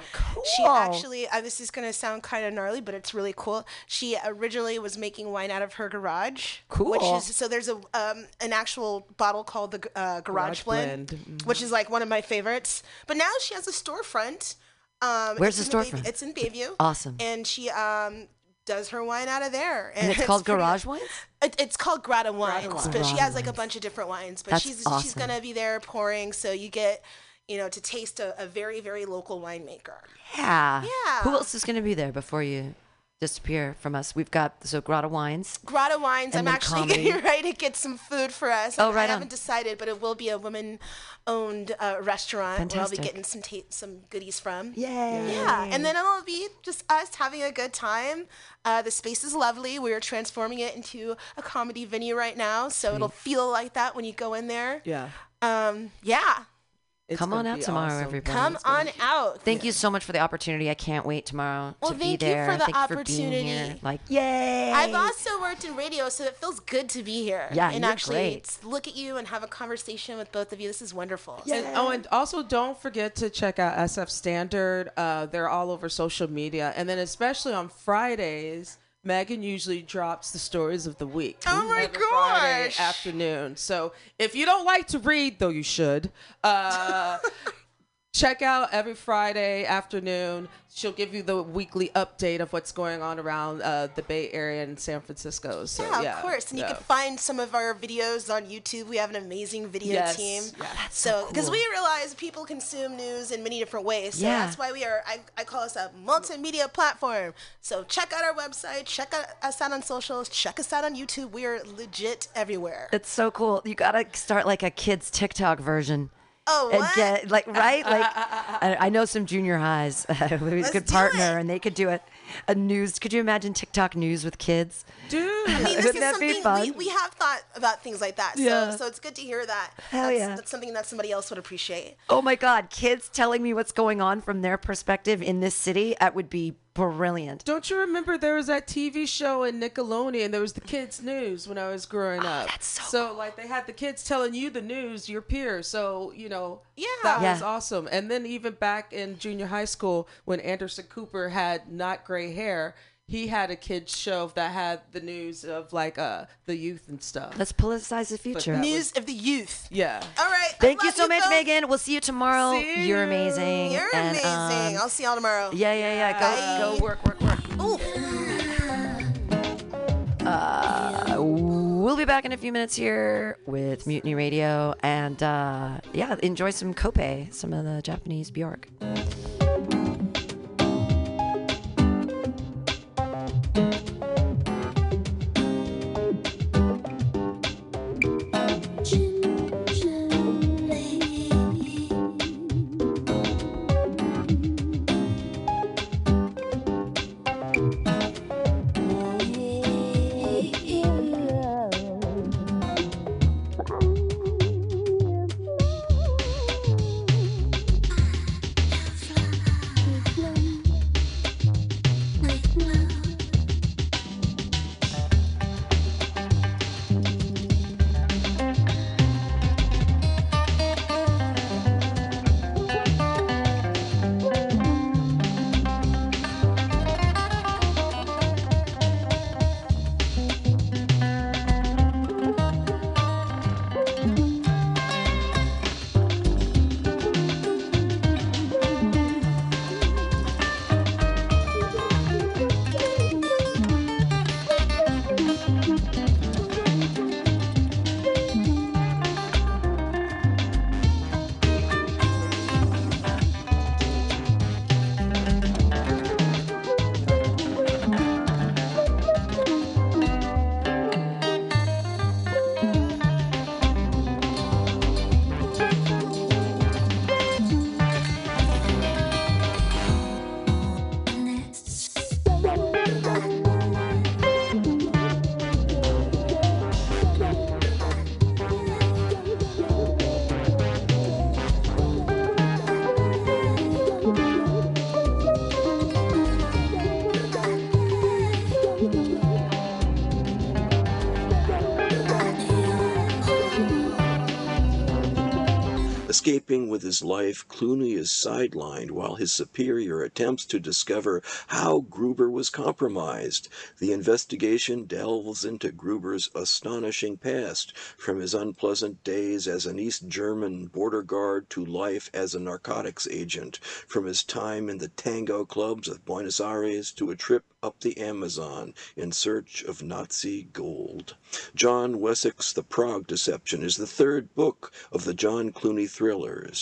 She Cool. actually, uh, this is gonna sound kind of gnarly, but it's really cool. She originally was making wine out of her garage. Cool. Which is so there's a um, an actual bottle called the uh, Garage, Garage Blend, Blend, mhm. which is like one of my favorites. But now she has a storefront. Um, Where's it's the in Bay- storefront? it's in Bayview. Awesome. And she um does her wine out of there, and *laughs* it's called pretty- Garage Wines. it, it's called Grata Wines, Wines. but she has like a bunch of different wines. But That's she's she's gonna be there pouring, so you get, you know, to taste a, a very very local winemaker. Yeah. Yeah. Who else is gonna be there before you disappear from us? We've got so Grotto Wines. Grata Wines. I'm actually comedy. getting ready to get some food for us. Oh, right I haven't decided, but it will be a woman-owned uh, restaurant where I'll be getting some ta- some goodies from. Yay. Yeah, and then it'll be just us having a good time. Uh, the space is lovely. We are transforming it into a comedy venue right now, so it'll feel like that when you go in there. Yeah. Um, yeah, It's Come on out tomorrow, awesome. everybody. come It's gonna on out. Thank you so much for the opportunity. I can't wait tomorrow Well, to be thank you there. for the thank you for being here. opportunity. Like, yay! I've also worked in radio, so it feels good to be here. Yeah, and you're actually great. look at you and have a conversation with both of you. This is wonderful. And, oh, and also don't forget to check out SF Standard. Uh, they're all over social media, and then especially on Fridays, Megan usually drops the stories of the week. Oh my every Friday gosh. afternoon. So if you don't like to read, though you should, uh, *laughs* check out every Friday afternoon. She'll give you the weekly update of what's going on around uh, the Bay Area and San Francisco. So Yeah, yeah, of course. And you can find some of our videos on YouTube. We have an amazing video Yes, team. yeah. That's so, because we realize people consume news in many different ways. So Yeah. that's why we are, I, I call us a multimedia platform. So check out our website, check out us out on socials, check us out on YouTube. We are legit everywhere. It's so cool. You gotta start like a kids TikTok version. Oh, what? get like right like *laughs* I, I know some junior highs who's *laughs* a good partner it. and they could do a, a news could you imagine tiktok news with kids Dude, *laughs* I mean, this Wouldn't is that be something fun? we, we have thought about things like that. So, Yeah. so it's good to hear that. Hell that's, yeah. that's something that somebody else would appreciate. oh my god kids telling me what's going on from their perspective in this city that would be brilliant. Don't you remember there was that TV show in Nickelodeon? There was the kids' news when I was growing oh, up. that's so So like they had the kids telling you the news, your peers. So you know, Yeah. that Yeah. was awesome. And then even back in junior high school, when Anderson Cooper had not gray hair, he had a kids show that had the news of like uh the youth and stuff. Let's politicize the future. that was- News of the youth. yeah. All right. Thank you love so much, both. Megan. We'll see you tomorrow. See You're you. amazing. You're And, amazing. um, I'll see y'all tomorrow. yeah, yeah, yeah. Go, Bye. go work, work, work. Ooh. Uh, we'll be back in a few minutes here with Mutiny Radio, and uh, yeah, enjoy some Kope, some of the Japanese Bjork. thank you Escaping with his life, Clooney is sidelined while his superior attempts to discover how Gruber was compromised. The investigation delves into Gruber's astonishing past, from his unpleasant days as an East German border guard to life as a narcotics agent, from his time in the tango clubs of Buenos Aires to a trip up the Amazon in search of Nazi gold. John Wessex' The Prague Deception is the third book of the John Clooney thrillers.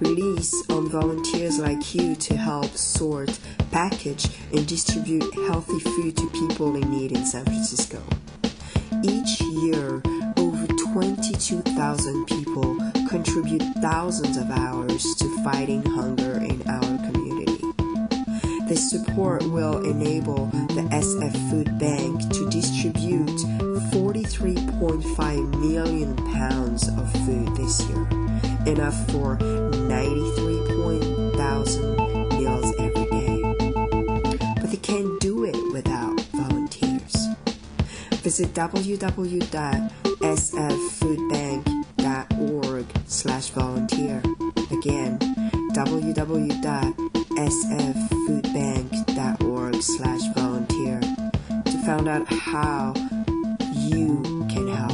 relies on volunteers like you to help sort, package, and distribute healthy food to people in need in San Francisco. Each year, over 22,000 people contribute thousands of hours to fighting hunger in our community. This support will enable the SF Food Bank to distribute 43.5 million pounds of food this year, enough for 93,000 meals every day. But they can't do it without volunteers. Visit www.sffoodbank.org slash volunteer. Again, www.sffoodbank.org slash volunteer to find out how you can help.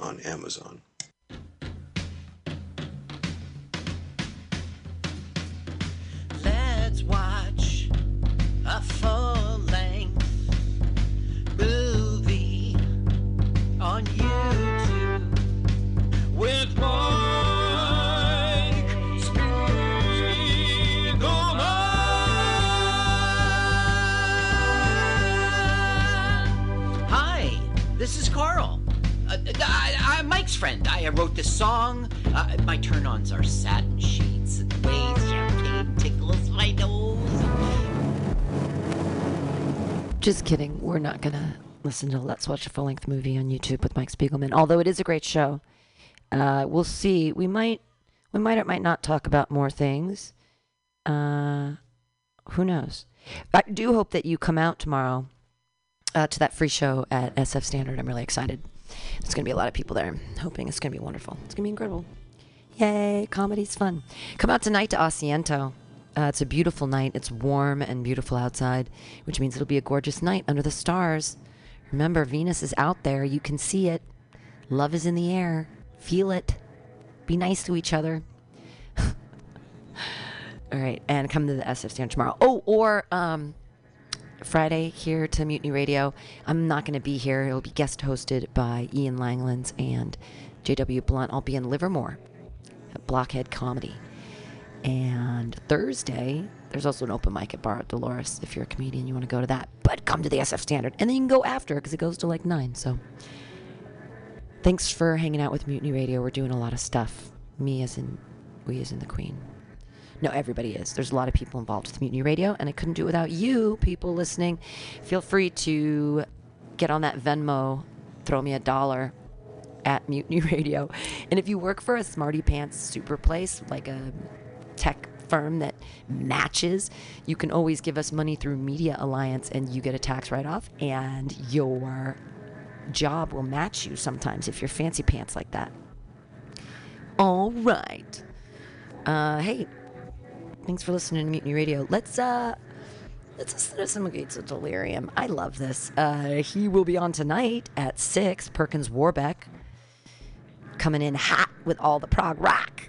on Amazon. Let's watch a full length movie on YouTube with Mike Spiegelman. Hi, this is Carl. Friend. I wrote this song. Uh, my turn ons are satin sheets and the way champagne tickles my nose. Just kidding. We're not going to listen to Let's Watch a Full Length Movie on YouTube with Mike Spiegelman, although it is a great show. Uh, we'll see. We might, we might or might not talk about more things. Uh, who knows? I do hope that you come out tomorrow uh, to that free show at SF Standard. I'm really excited. There's going to be a lot of people there. I'm hoping it's going to be wonderful. It's going to be incredible. Yay, comedy's fun. Come out tonight to Asiento. Uh, it's a beautiful night. It's warm and beautiful outside, which means it'll be a gorgeous night under the stars. Remember, Venus is out there. You can see it. Love is in the air. Feel it. Be nice to each other. *laughs* All right, and come to the SF stand tomorrow. Oh, or um, Friday here to Mutiny Radio. I'm not going to be here. It'll be guest hosted by Ian Langlands and J.W. Blunt. I'll be in Livermore at Blockhead Comedy. And Thursday, there's also an open mic at Bar at Dolores if you're a comedian, you want to go to that. But come to the SF Standard. And then you can go after because it goes to like 9. So thanks for hanging out with Mutiny Radio. We're doing a lot of stuff. Me as in, we as in the Queen. No, everybody is. There's a lot of people involved with Mutiny Radio, and I couldn't do it without you, people listening. Feel free to get on that Venmo, throw me a dollar at *laughs* Mutiny Radio. And if you work for a Smarty Pants super place, like a tech firm that matches, you can always give us money through Media Alliance and you get a tax write off, and your job will match you sometimes if you're fancy pants like that. All right. Uh, hey, thanks for listening to Mutiny Radio. Let's uh, let's listen to some Gates of Delirium. I love this. Uh, he will be on tonight at six. Perkins Warbeck coming in hot with all the prog rock.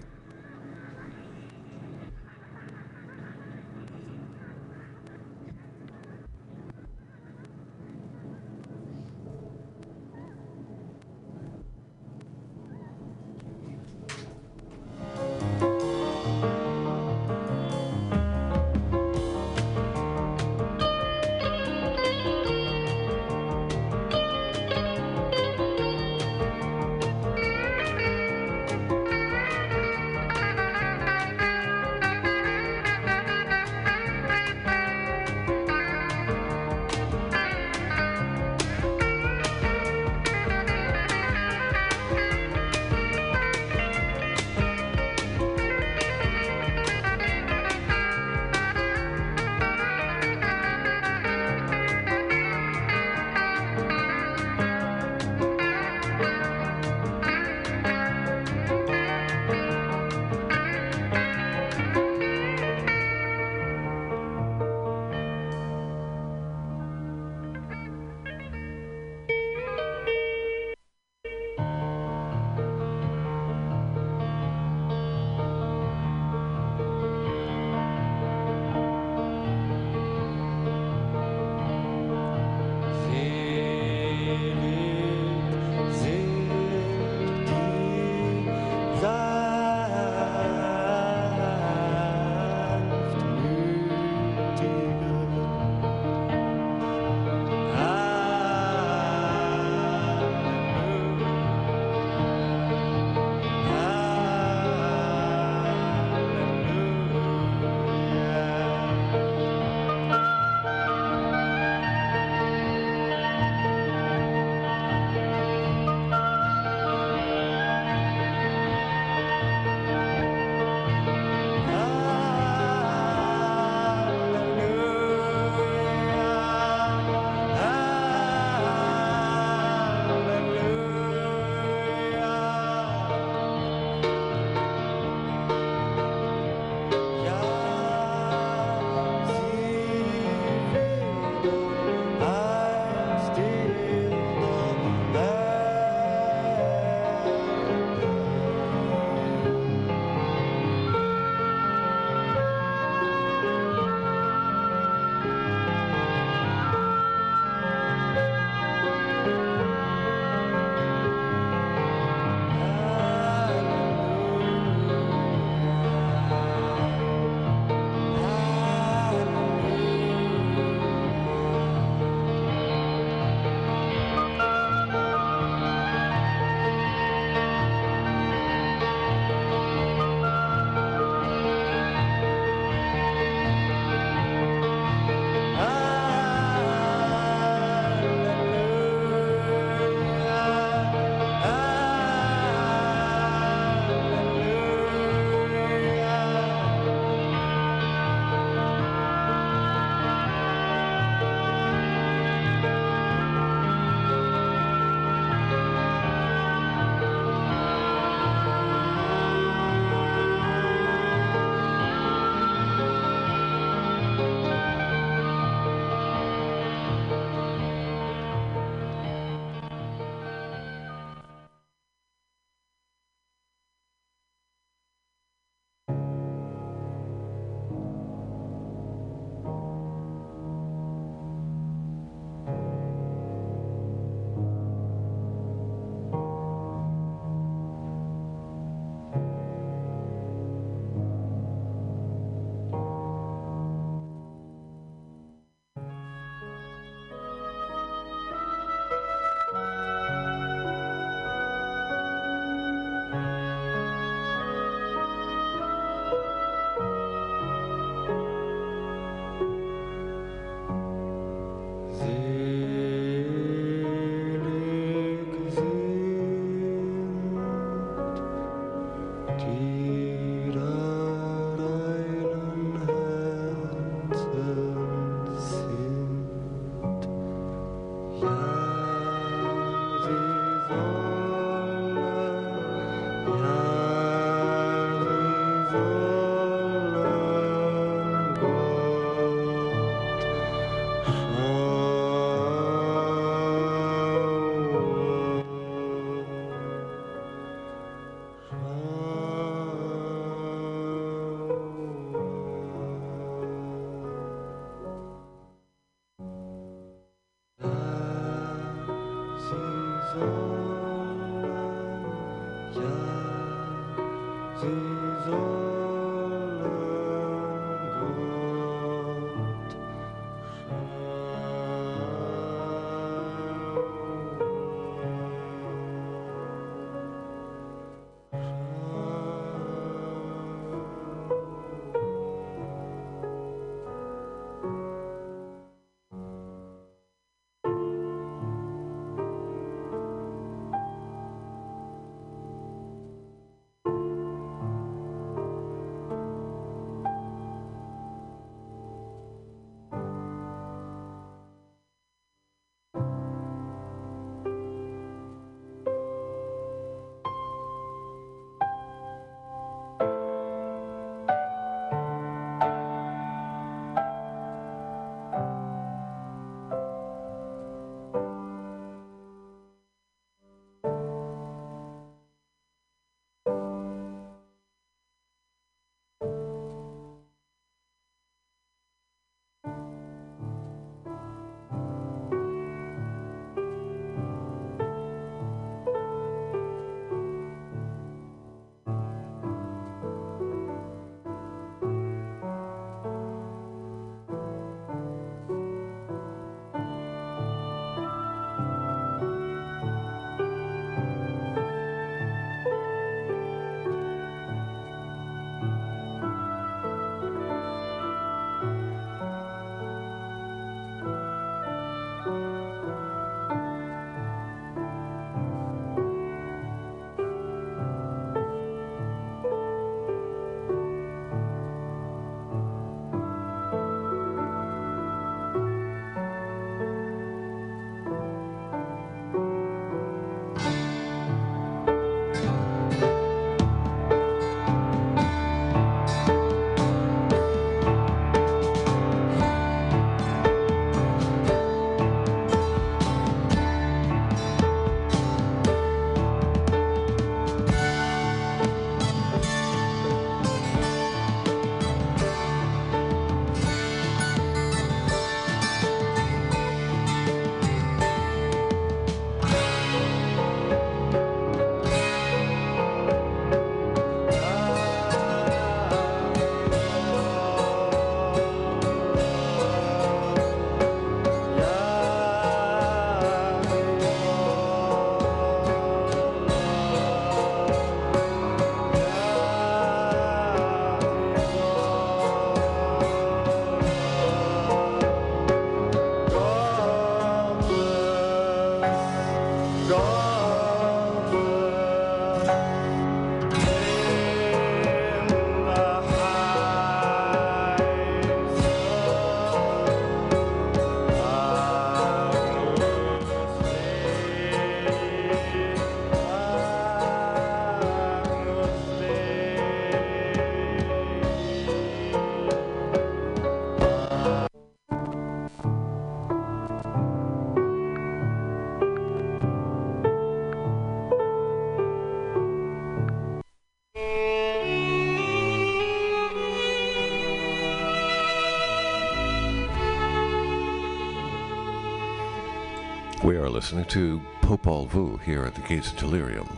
Are listening to Popol Vuh here at the Gates of Delirium.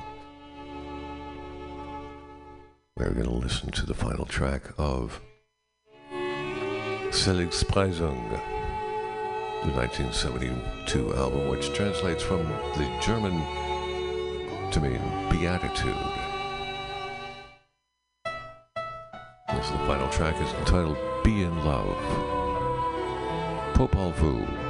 We're going to listen to the final track of Seligspreisung, the 1972 album, which translates from the German to mean beatitude. This the final track is entitled Be in Love. Popol Vuh.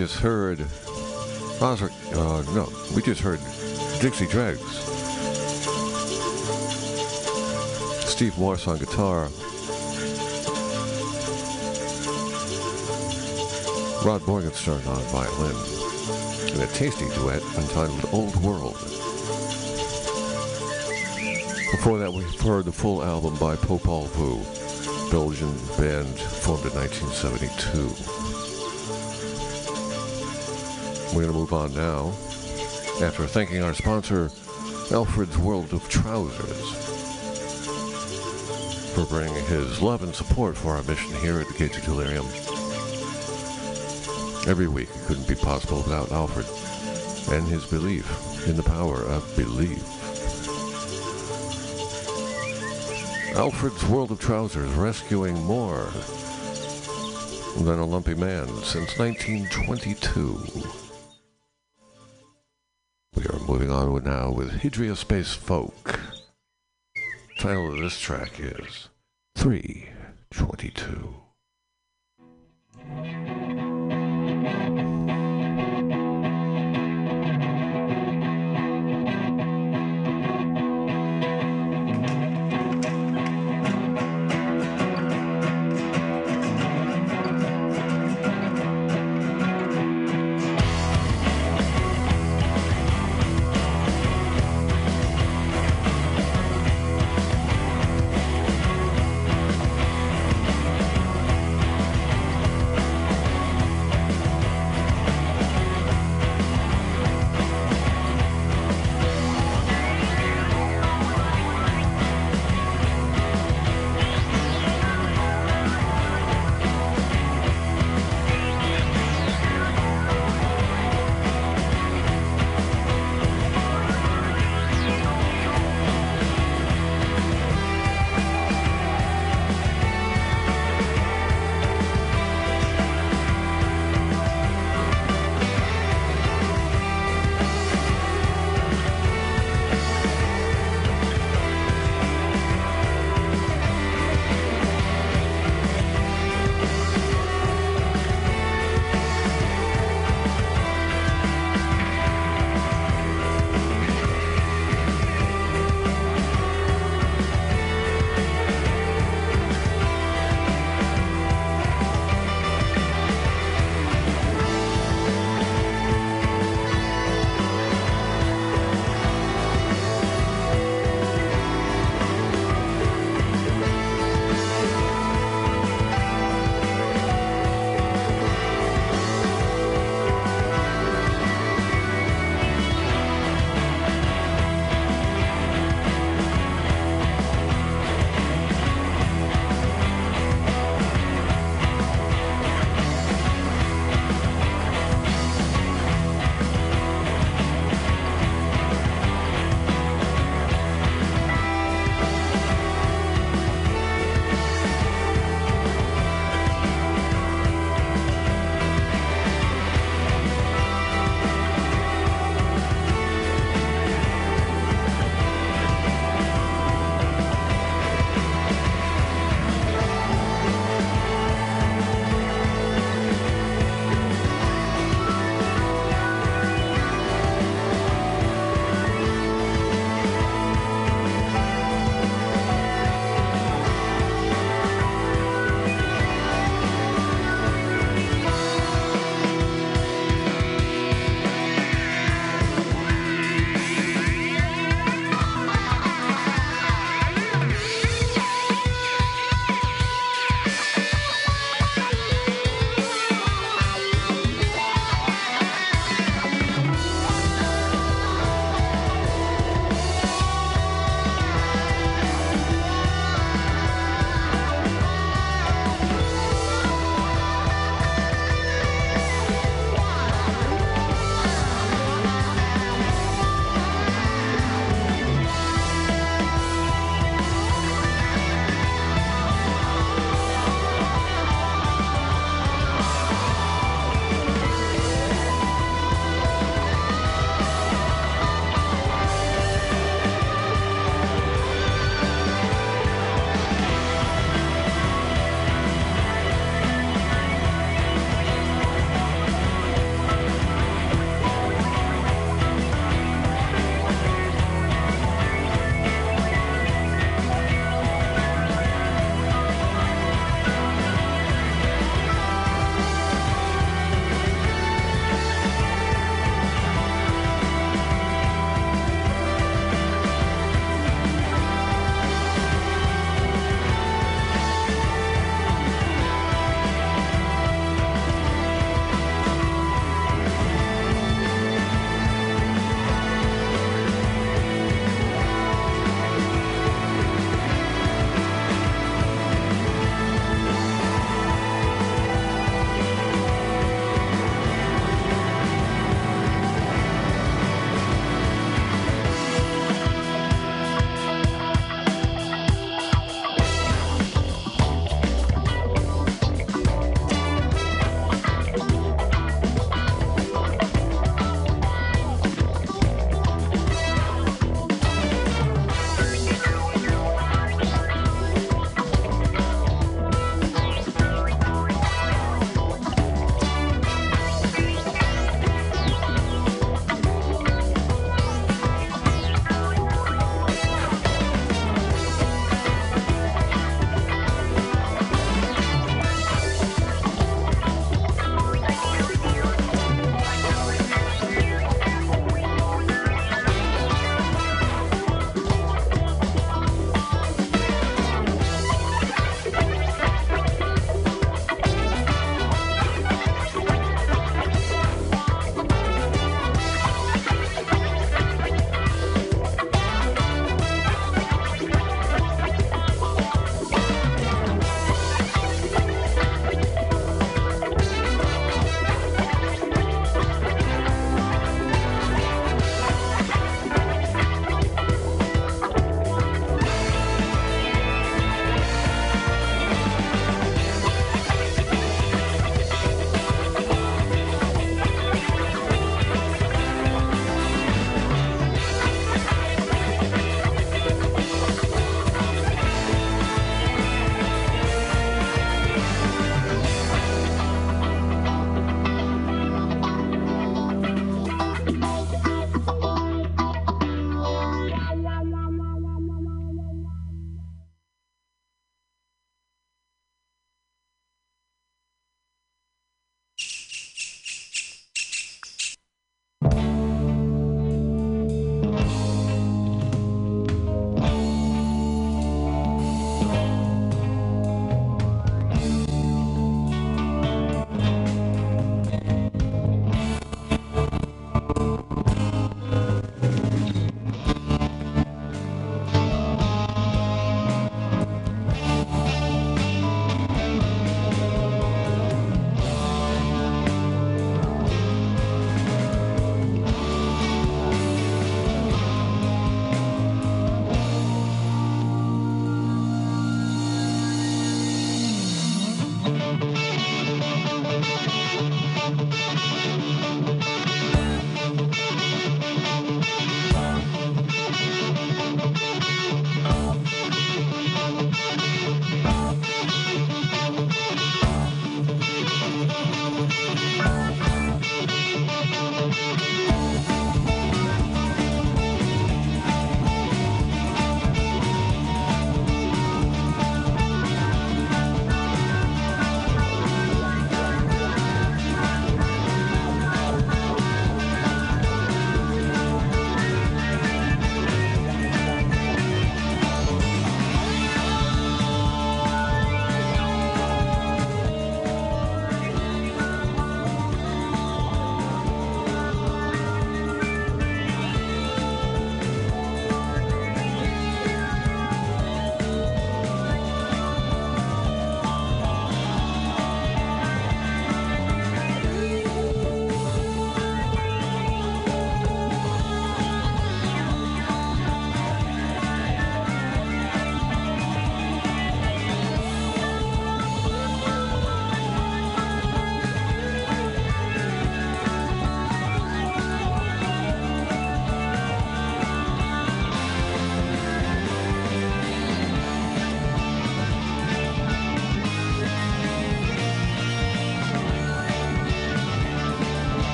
Just heard. Ozric, uh, no, we just heard Dixie Dregs. Steve Morse on guitar. Rod Morgenstein on violin. And a tasty duet entitled Old World. Before that, we heard the full album by Popol Vuh, Belgian band formed in 1972. We're going to move on now after thanking our sponsor, Alfred's World of Trousers, for bringing his love and support for our mission here at the Gates of Delirium. Every week it couldn't be possible without Alfred and his belief in the power of belief. Alfred's World of Trousers rescuing more than a lumpy man since 1922. Moving on now with Hidria Spacefolk. Title of this track is 322.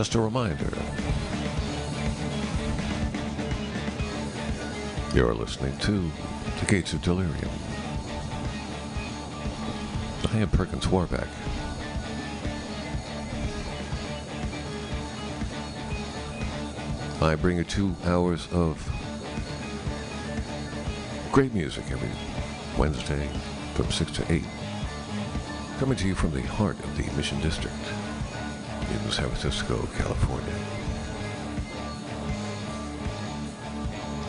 Just a reminder. You're listening to The Gates of Delirium. I am Perkins Warbeck. I bring you two hours of great music every Wednesday from 6 to 8. Coming to you from the heart of the Mission District in San Francisco, California.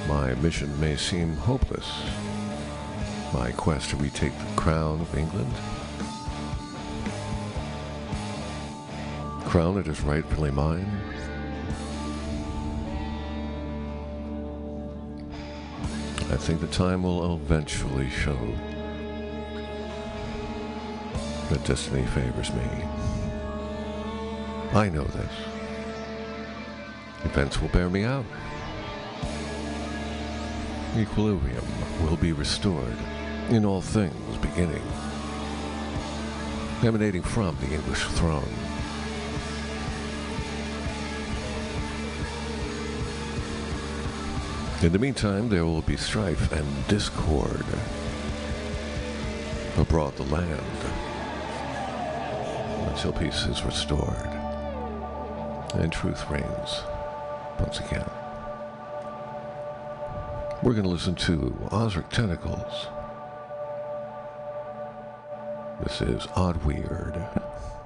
My mission may seem hopeless. My quest to retake the crown of England. Crown that is rightfully mine. I think the time will eventually show that destiny favors me. I know this. Events will bear me out. Equilibrium will be restored in all things beginning, emanating from the English throne. In the meantime, there will be strife and discord abroad the land until peace is restored and truth reigns once again. We're going to listen to Ozric Tentacles. This is Odd Weird. *laughs*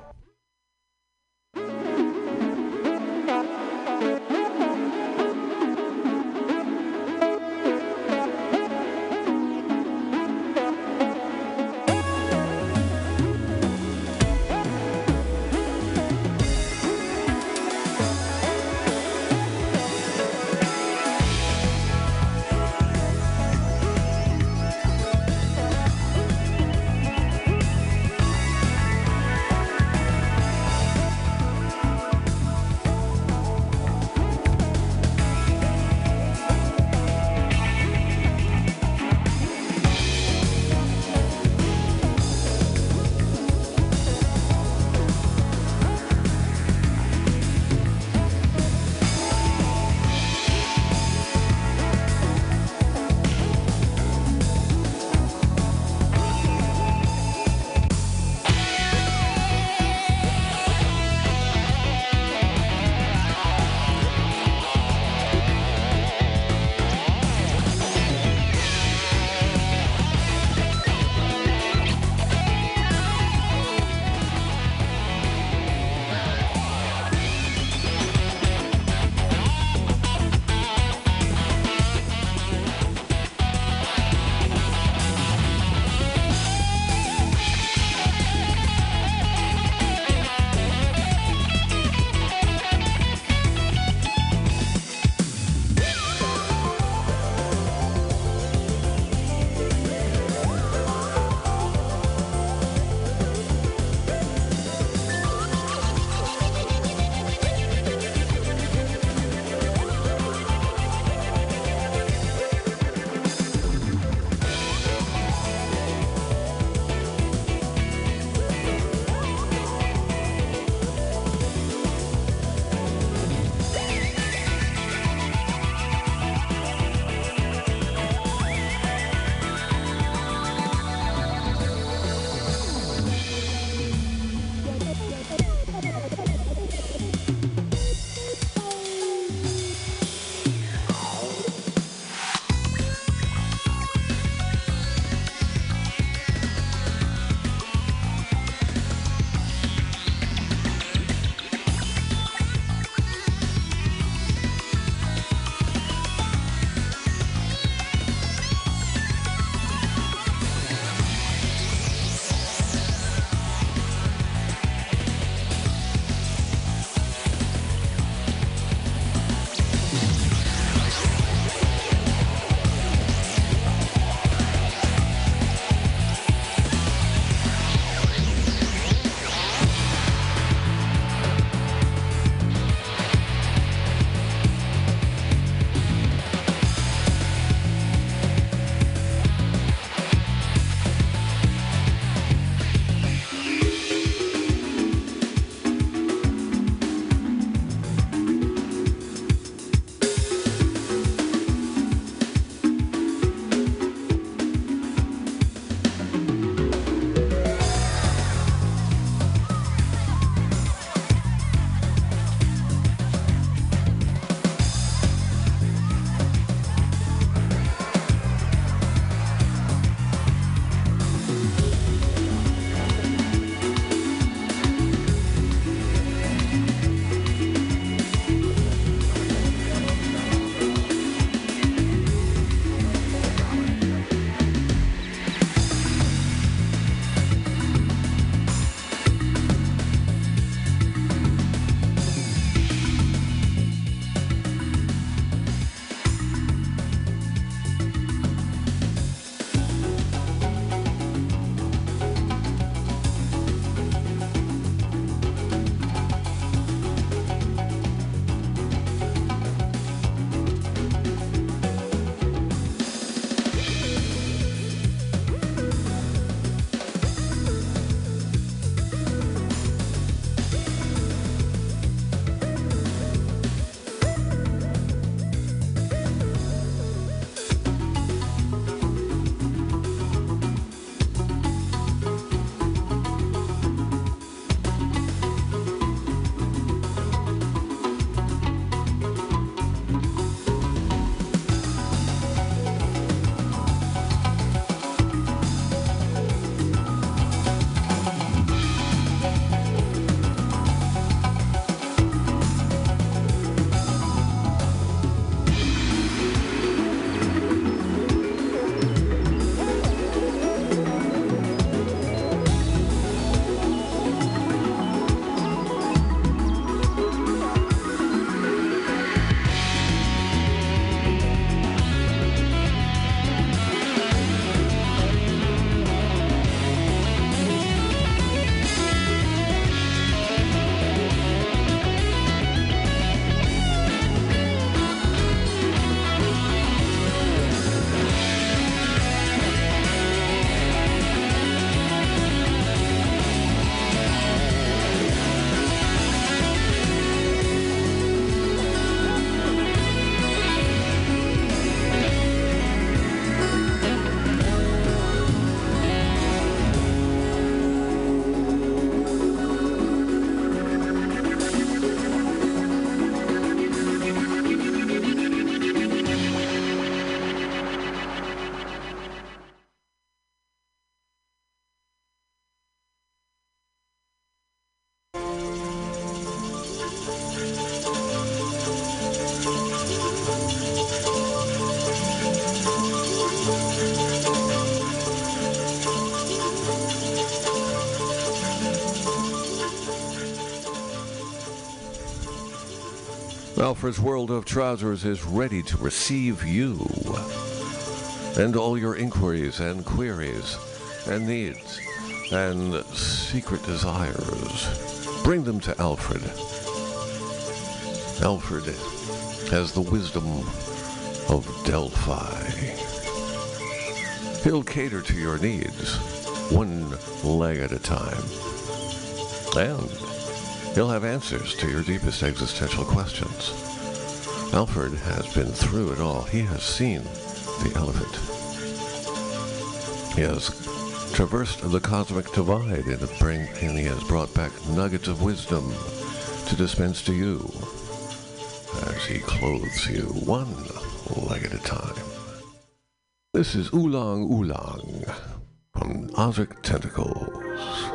Alfred's World of Trousers is ready to receive you and all your inquiries and queries and needs and secret desires. Bring them to Alfred. Alfred has the wisdom of Delphi. He'll cater to your needs one leg at a time. And he'll have answers to your deepest existential questions. Alfred has been through it all. He has seen the elephant. He has traversed the cosmic divide and, bring, and he has brought back nuggets of wisdom to dispense to you as he clothes you one leg at a time. This is Oolong Oolong from Ozric Tentacles.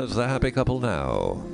As the happy couple now.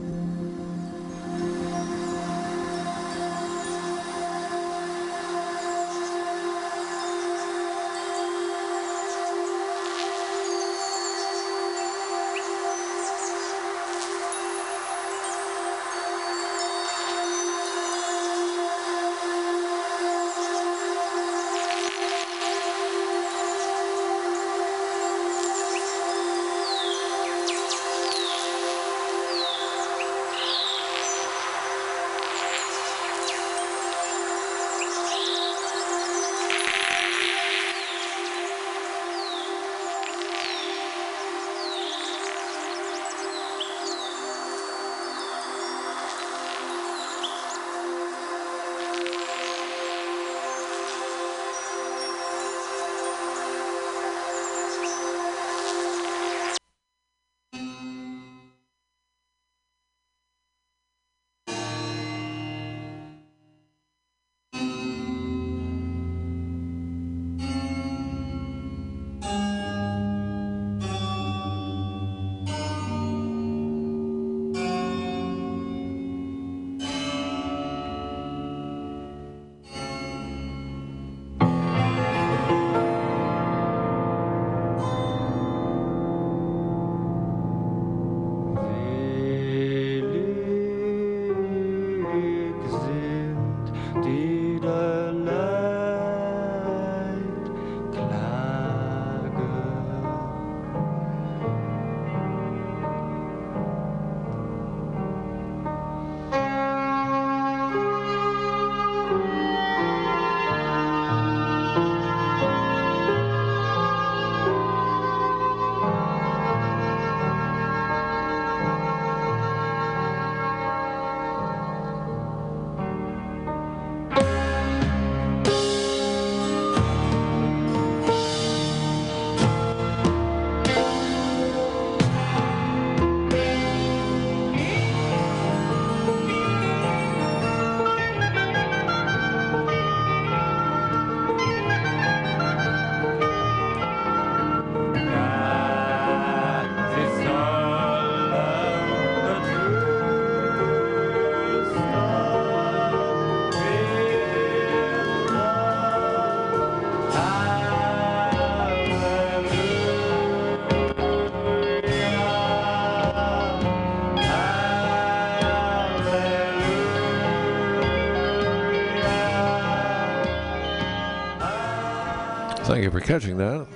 Catching that.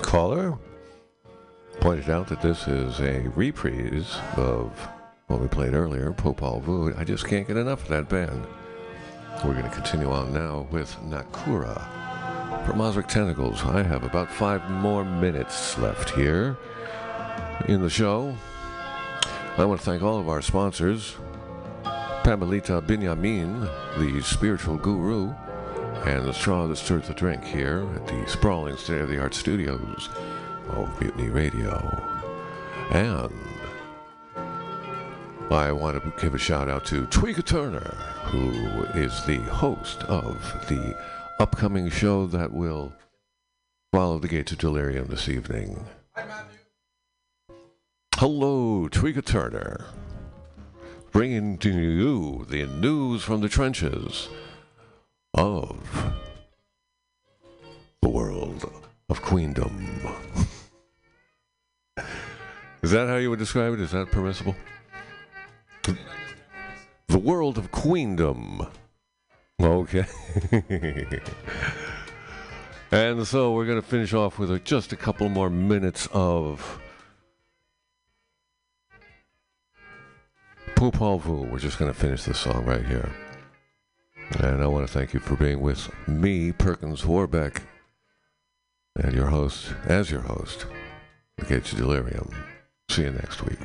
Caller pointed out that this is a reprise of what we played earlier, Popol Vuh. I just can't get enough of that band. We're going to continue on now with Nakura from Ozric Tentacles. I have about five more minutes left here in the show. I want to thank all of our sponsors Pamelita Binyamin, the spiritual guru, and the straw that stirs the drink here at the sprawling state of the art studios of Mutiny Radio. And I want to give a shout out to Tweeka Turner, who is the host of the upcoming show that will follow the gates of delirium this evening. Hi, Hello, Tweeka Turner, bringing to you the news from the trenches of the world of queendom. Is that how you would describe it? Is that permissible? The world of queendom. Okay. *laughs* and so we're going to finish off with just a couple more minutes of Popol Vuh. We're just going to finish this song right here. And I want to thank you for being with me, Perkins Warbeck, and your host, as your host, The Gates of Delirium. See you next week.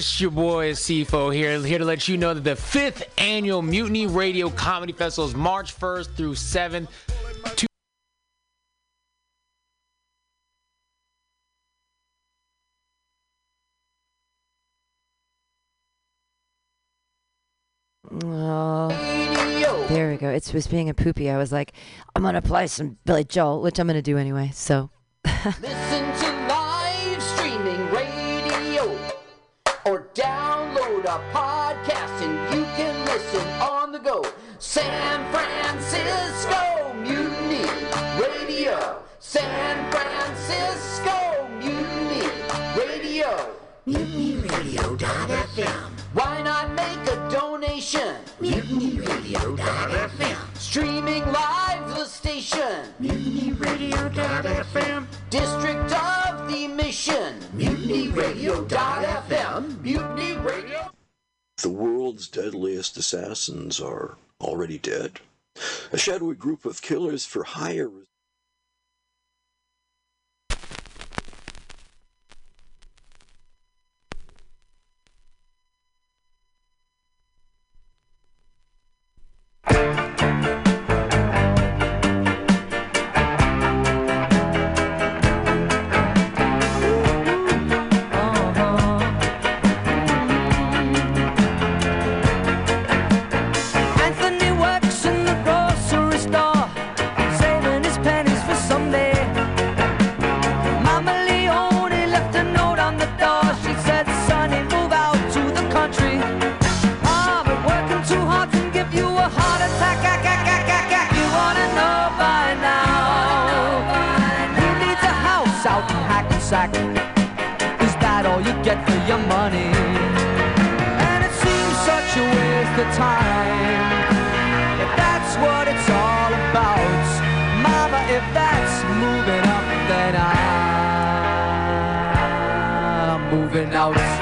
It's your boy Sifo here, here to let you know that the fifth annual Mutiny Radio Comedy Festival is March 1st through 7th. Two- Oh, there we go. It was being a poopy. I was like, I'm gonna play some Billy Joel, which I'm gonna do anyway. So. *laughs* Why not make a donation? MutinyRadio.fm. Streaming live the station. MutinyRadio.fm. District of the Mission. MutinyRadio.fm. Mutiny Radio. The world's deadliest assassins are already dead. A shadowy group of killers for hire the time. If that's what it's all about, Mama, if that's moving up, then I'm moving out.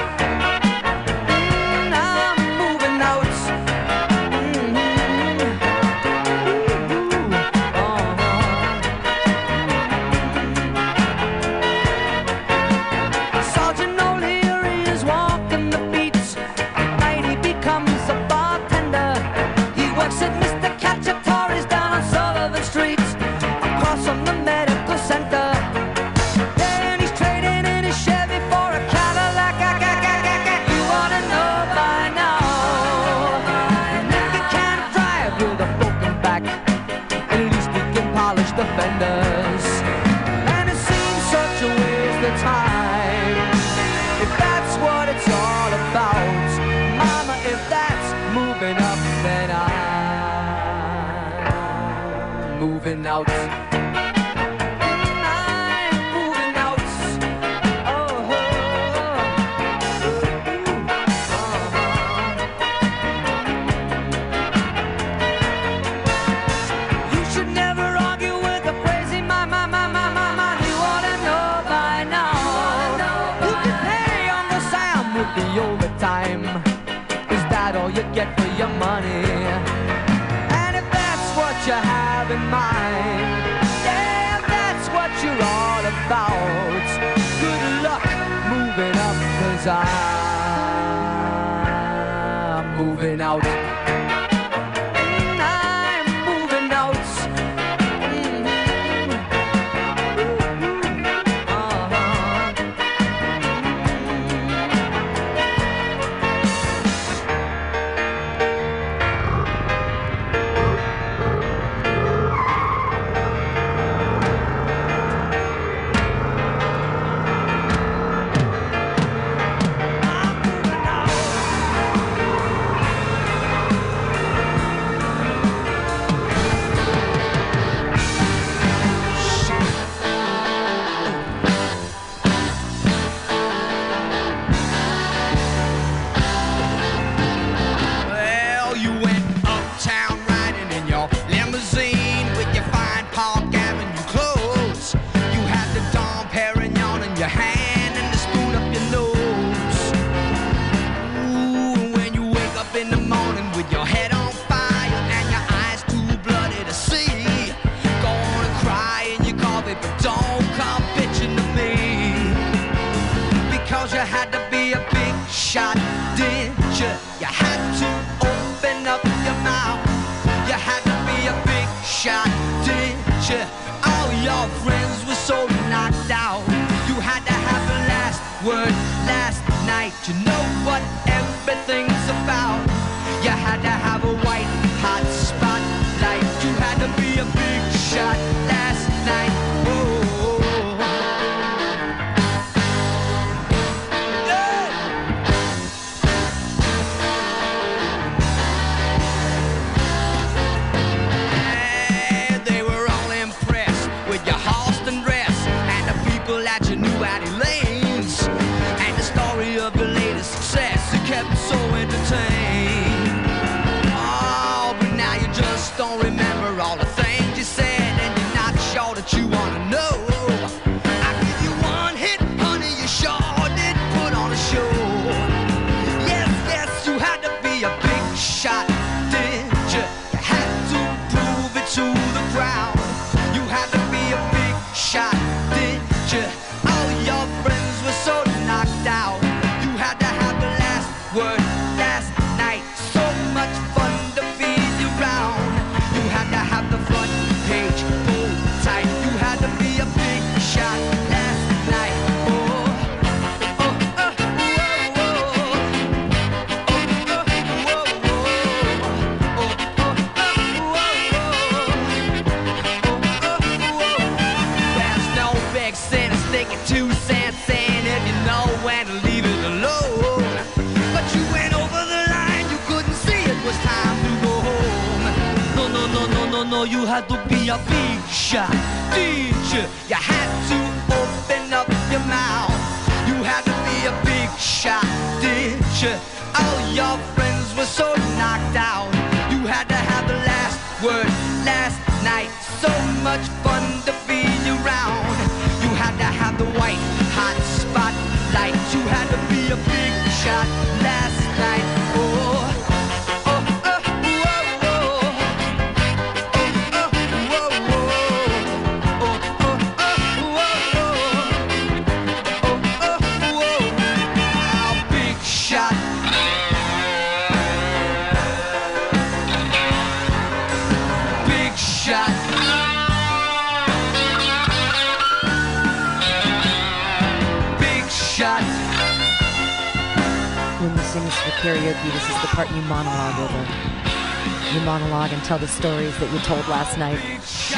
Stories that you told last night. It's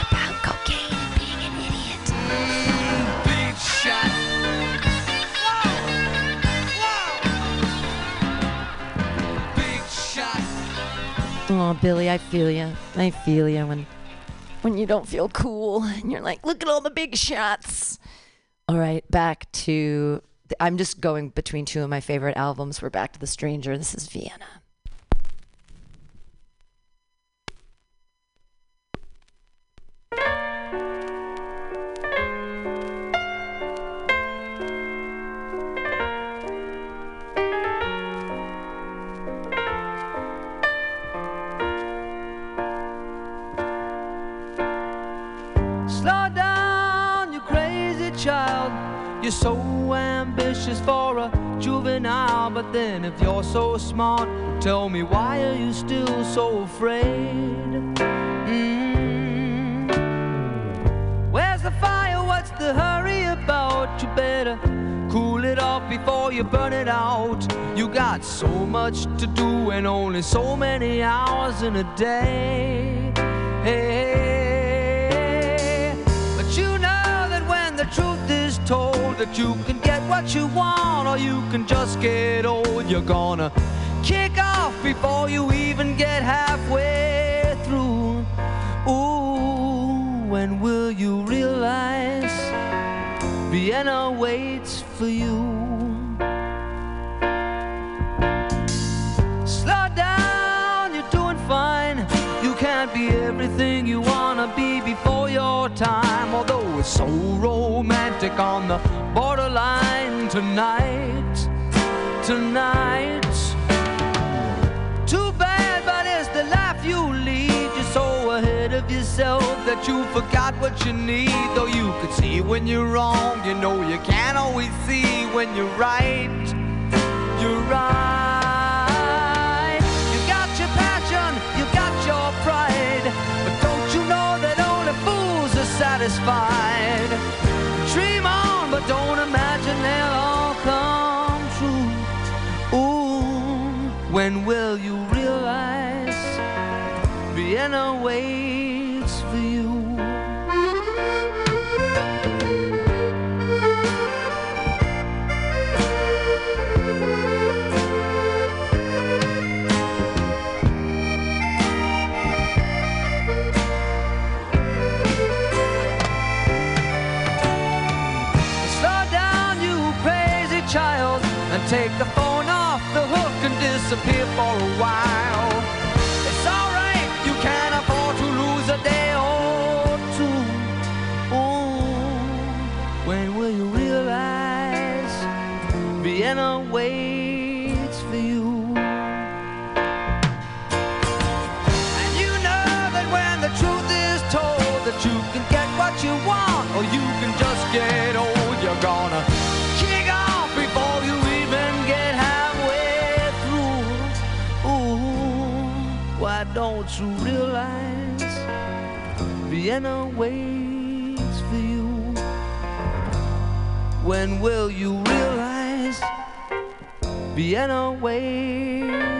about cocaine and being an idiot. Big shot. Big shot. Oh, Billy, I feel you. I feel you when when you don't feel cool and you're like, look at all the big shots. All right, back to. I'm just going between two of my favorite albums. We're back to The Stranger. This is Vienna. Smart, tell me why are you still so afraid? Mm. Where's the fire? What's the hurry about? You better cool it off before you burn it out. You got so much to do and only so many hours in a day. Hey, but you know that when the truth is told that you can get what you want or you can just get old, you're gonna before you even get halfway through. Ooh, when will you realize Vienna waits for you? Slow down, you're doing fine. You can't be everything you wanna be before your time. Although it's so romantic on the borderline tonight, tonight. You lead. You're so ahead of yourself that you forgot what you need. Though you could see when you're wrong, you know you can't always see when you're right. You're right. You got your passion, you got your pride. But don't you know that only fools are satisfied? Dream on, but don't imagine they'll all come true. Ooh, when will you Vienna waits for you? Slow down, you crazy child. and take the phone off the hook and disappear for a while. You can just get old, you're gonna kick off before you even get halfway through. Ooh, why don't you realize Vienna waits for you? When will you realize Vienna waits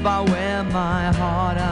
If I wear my heart out.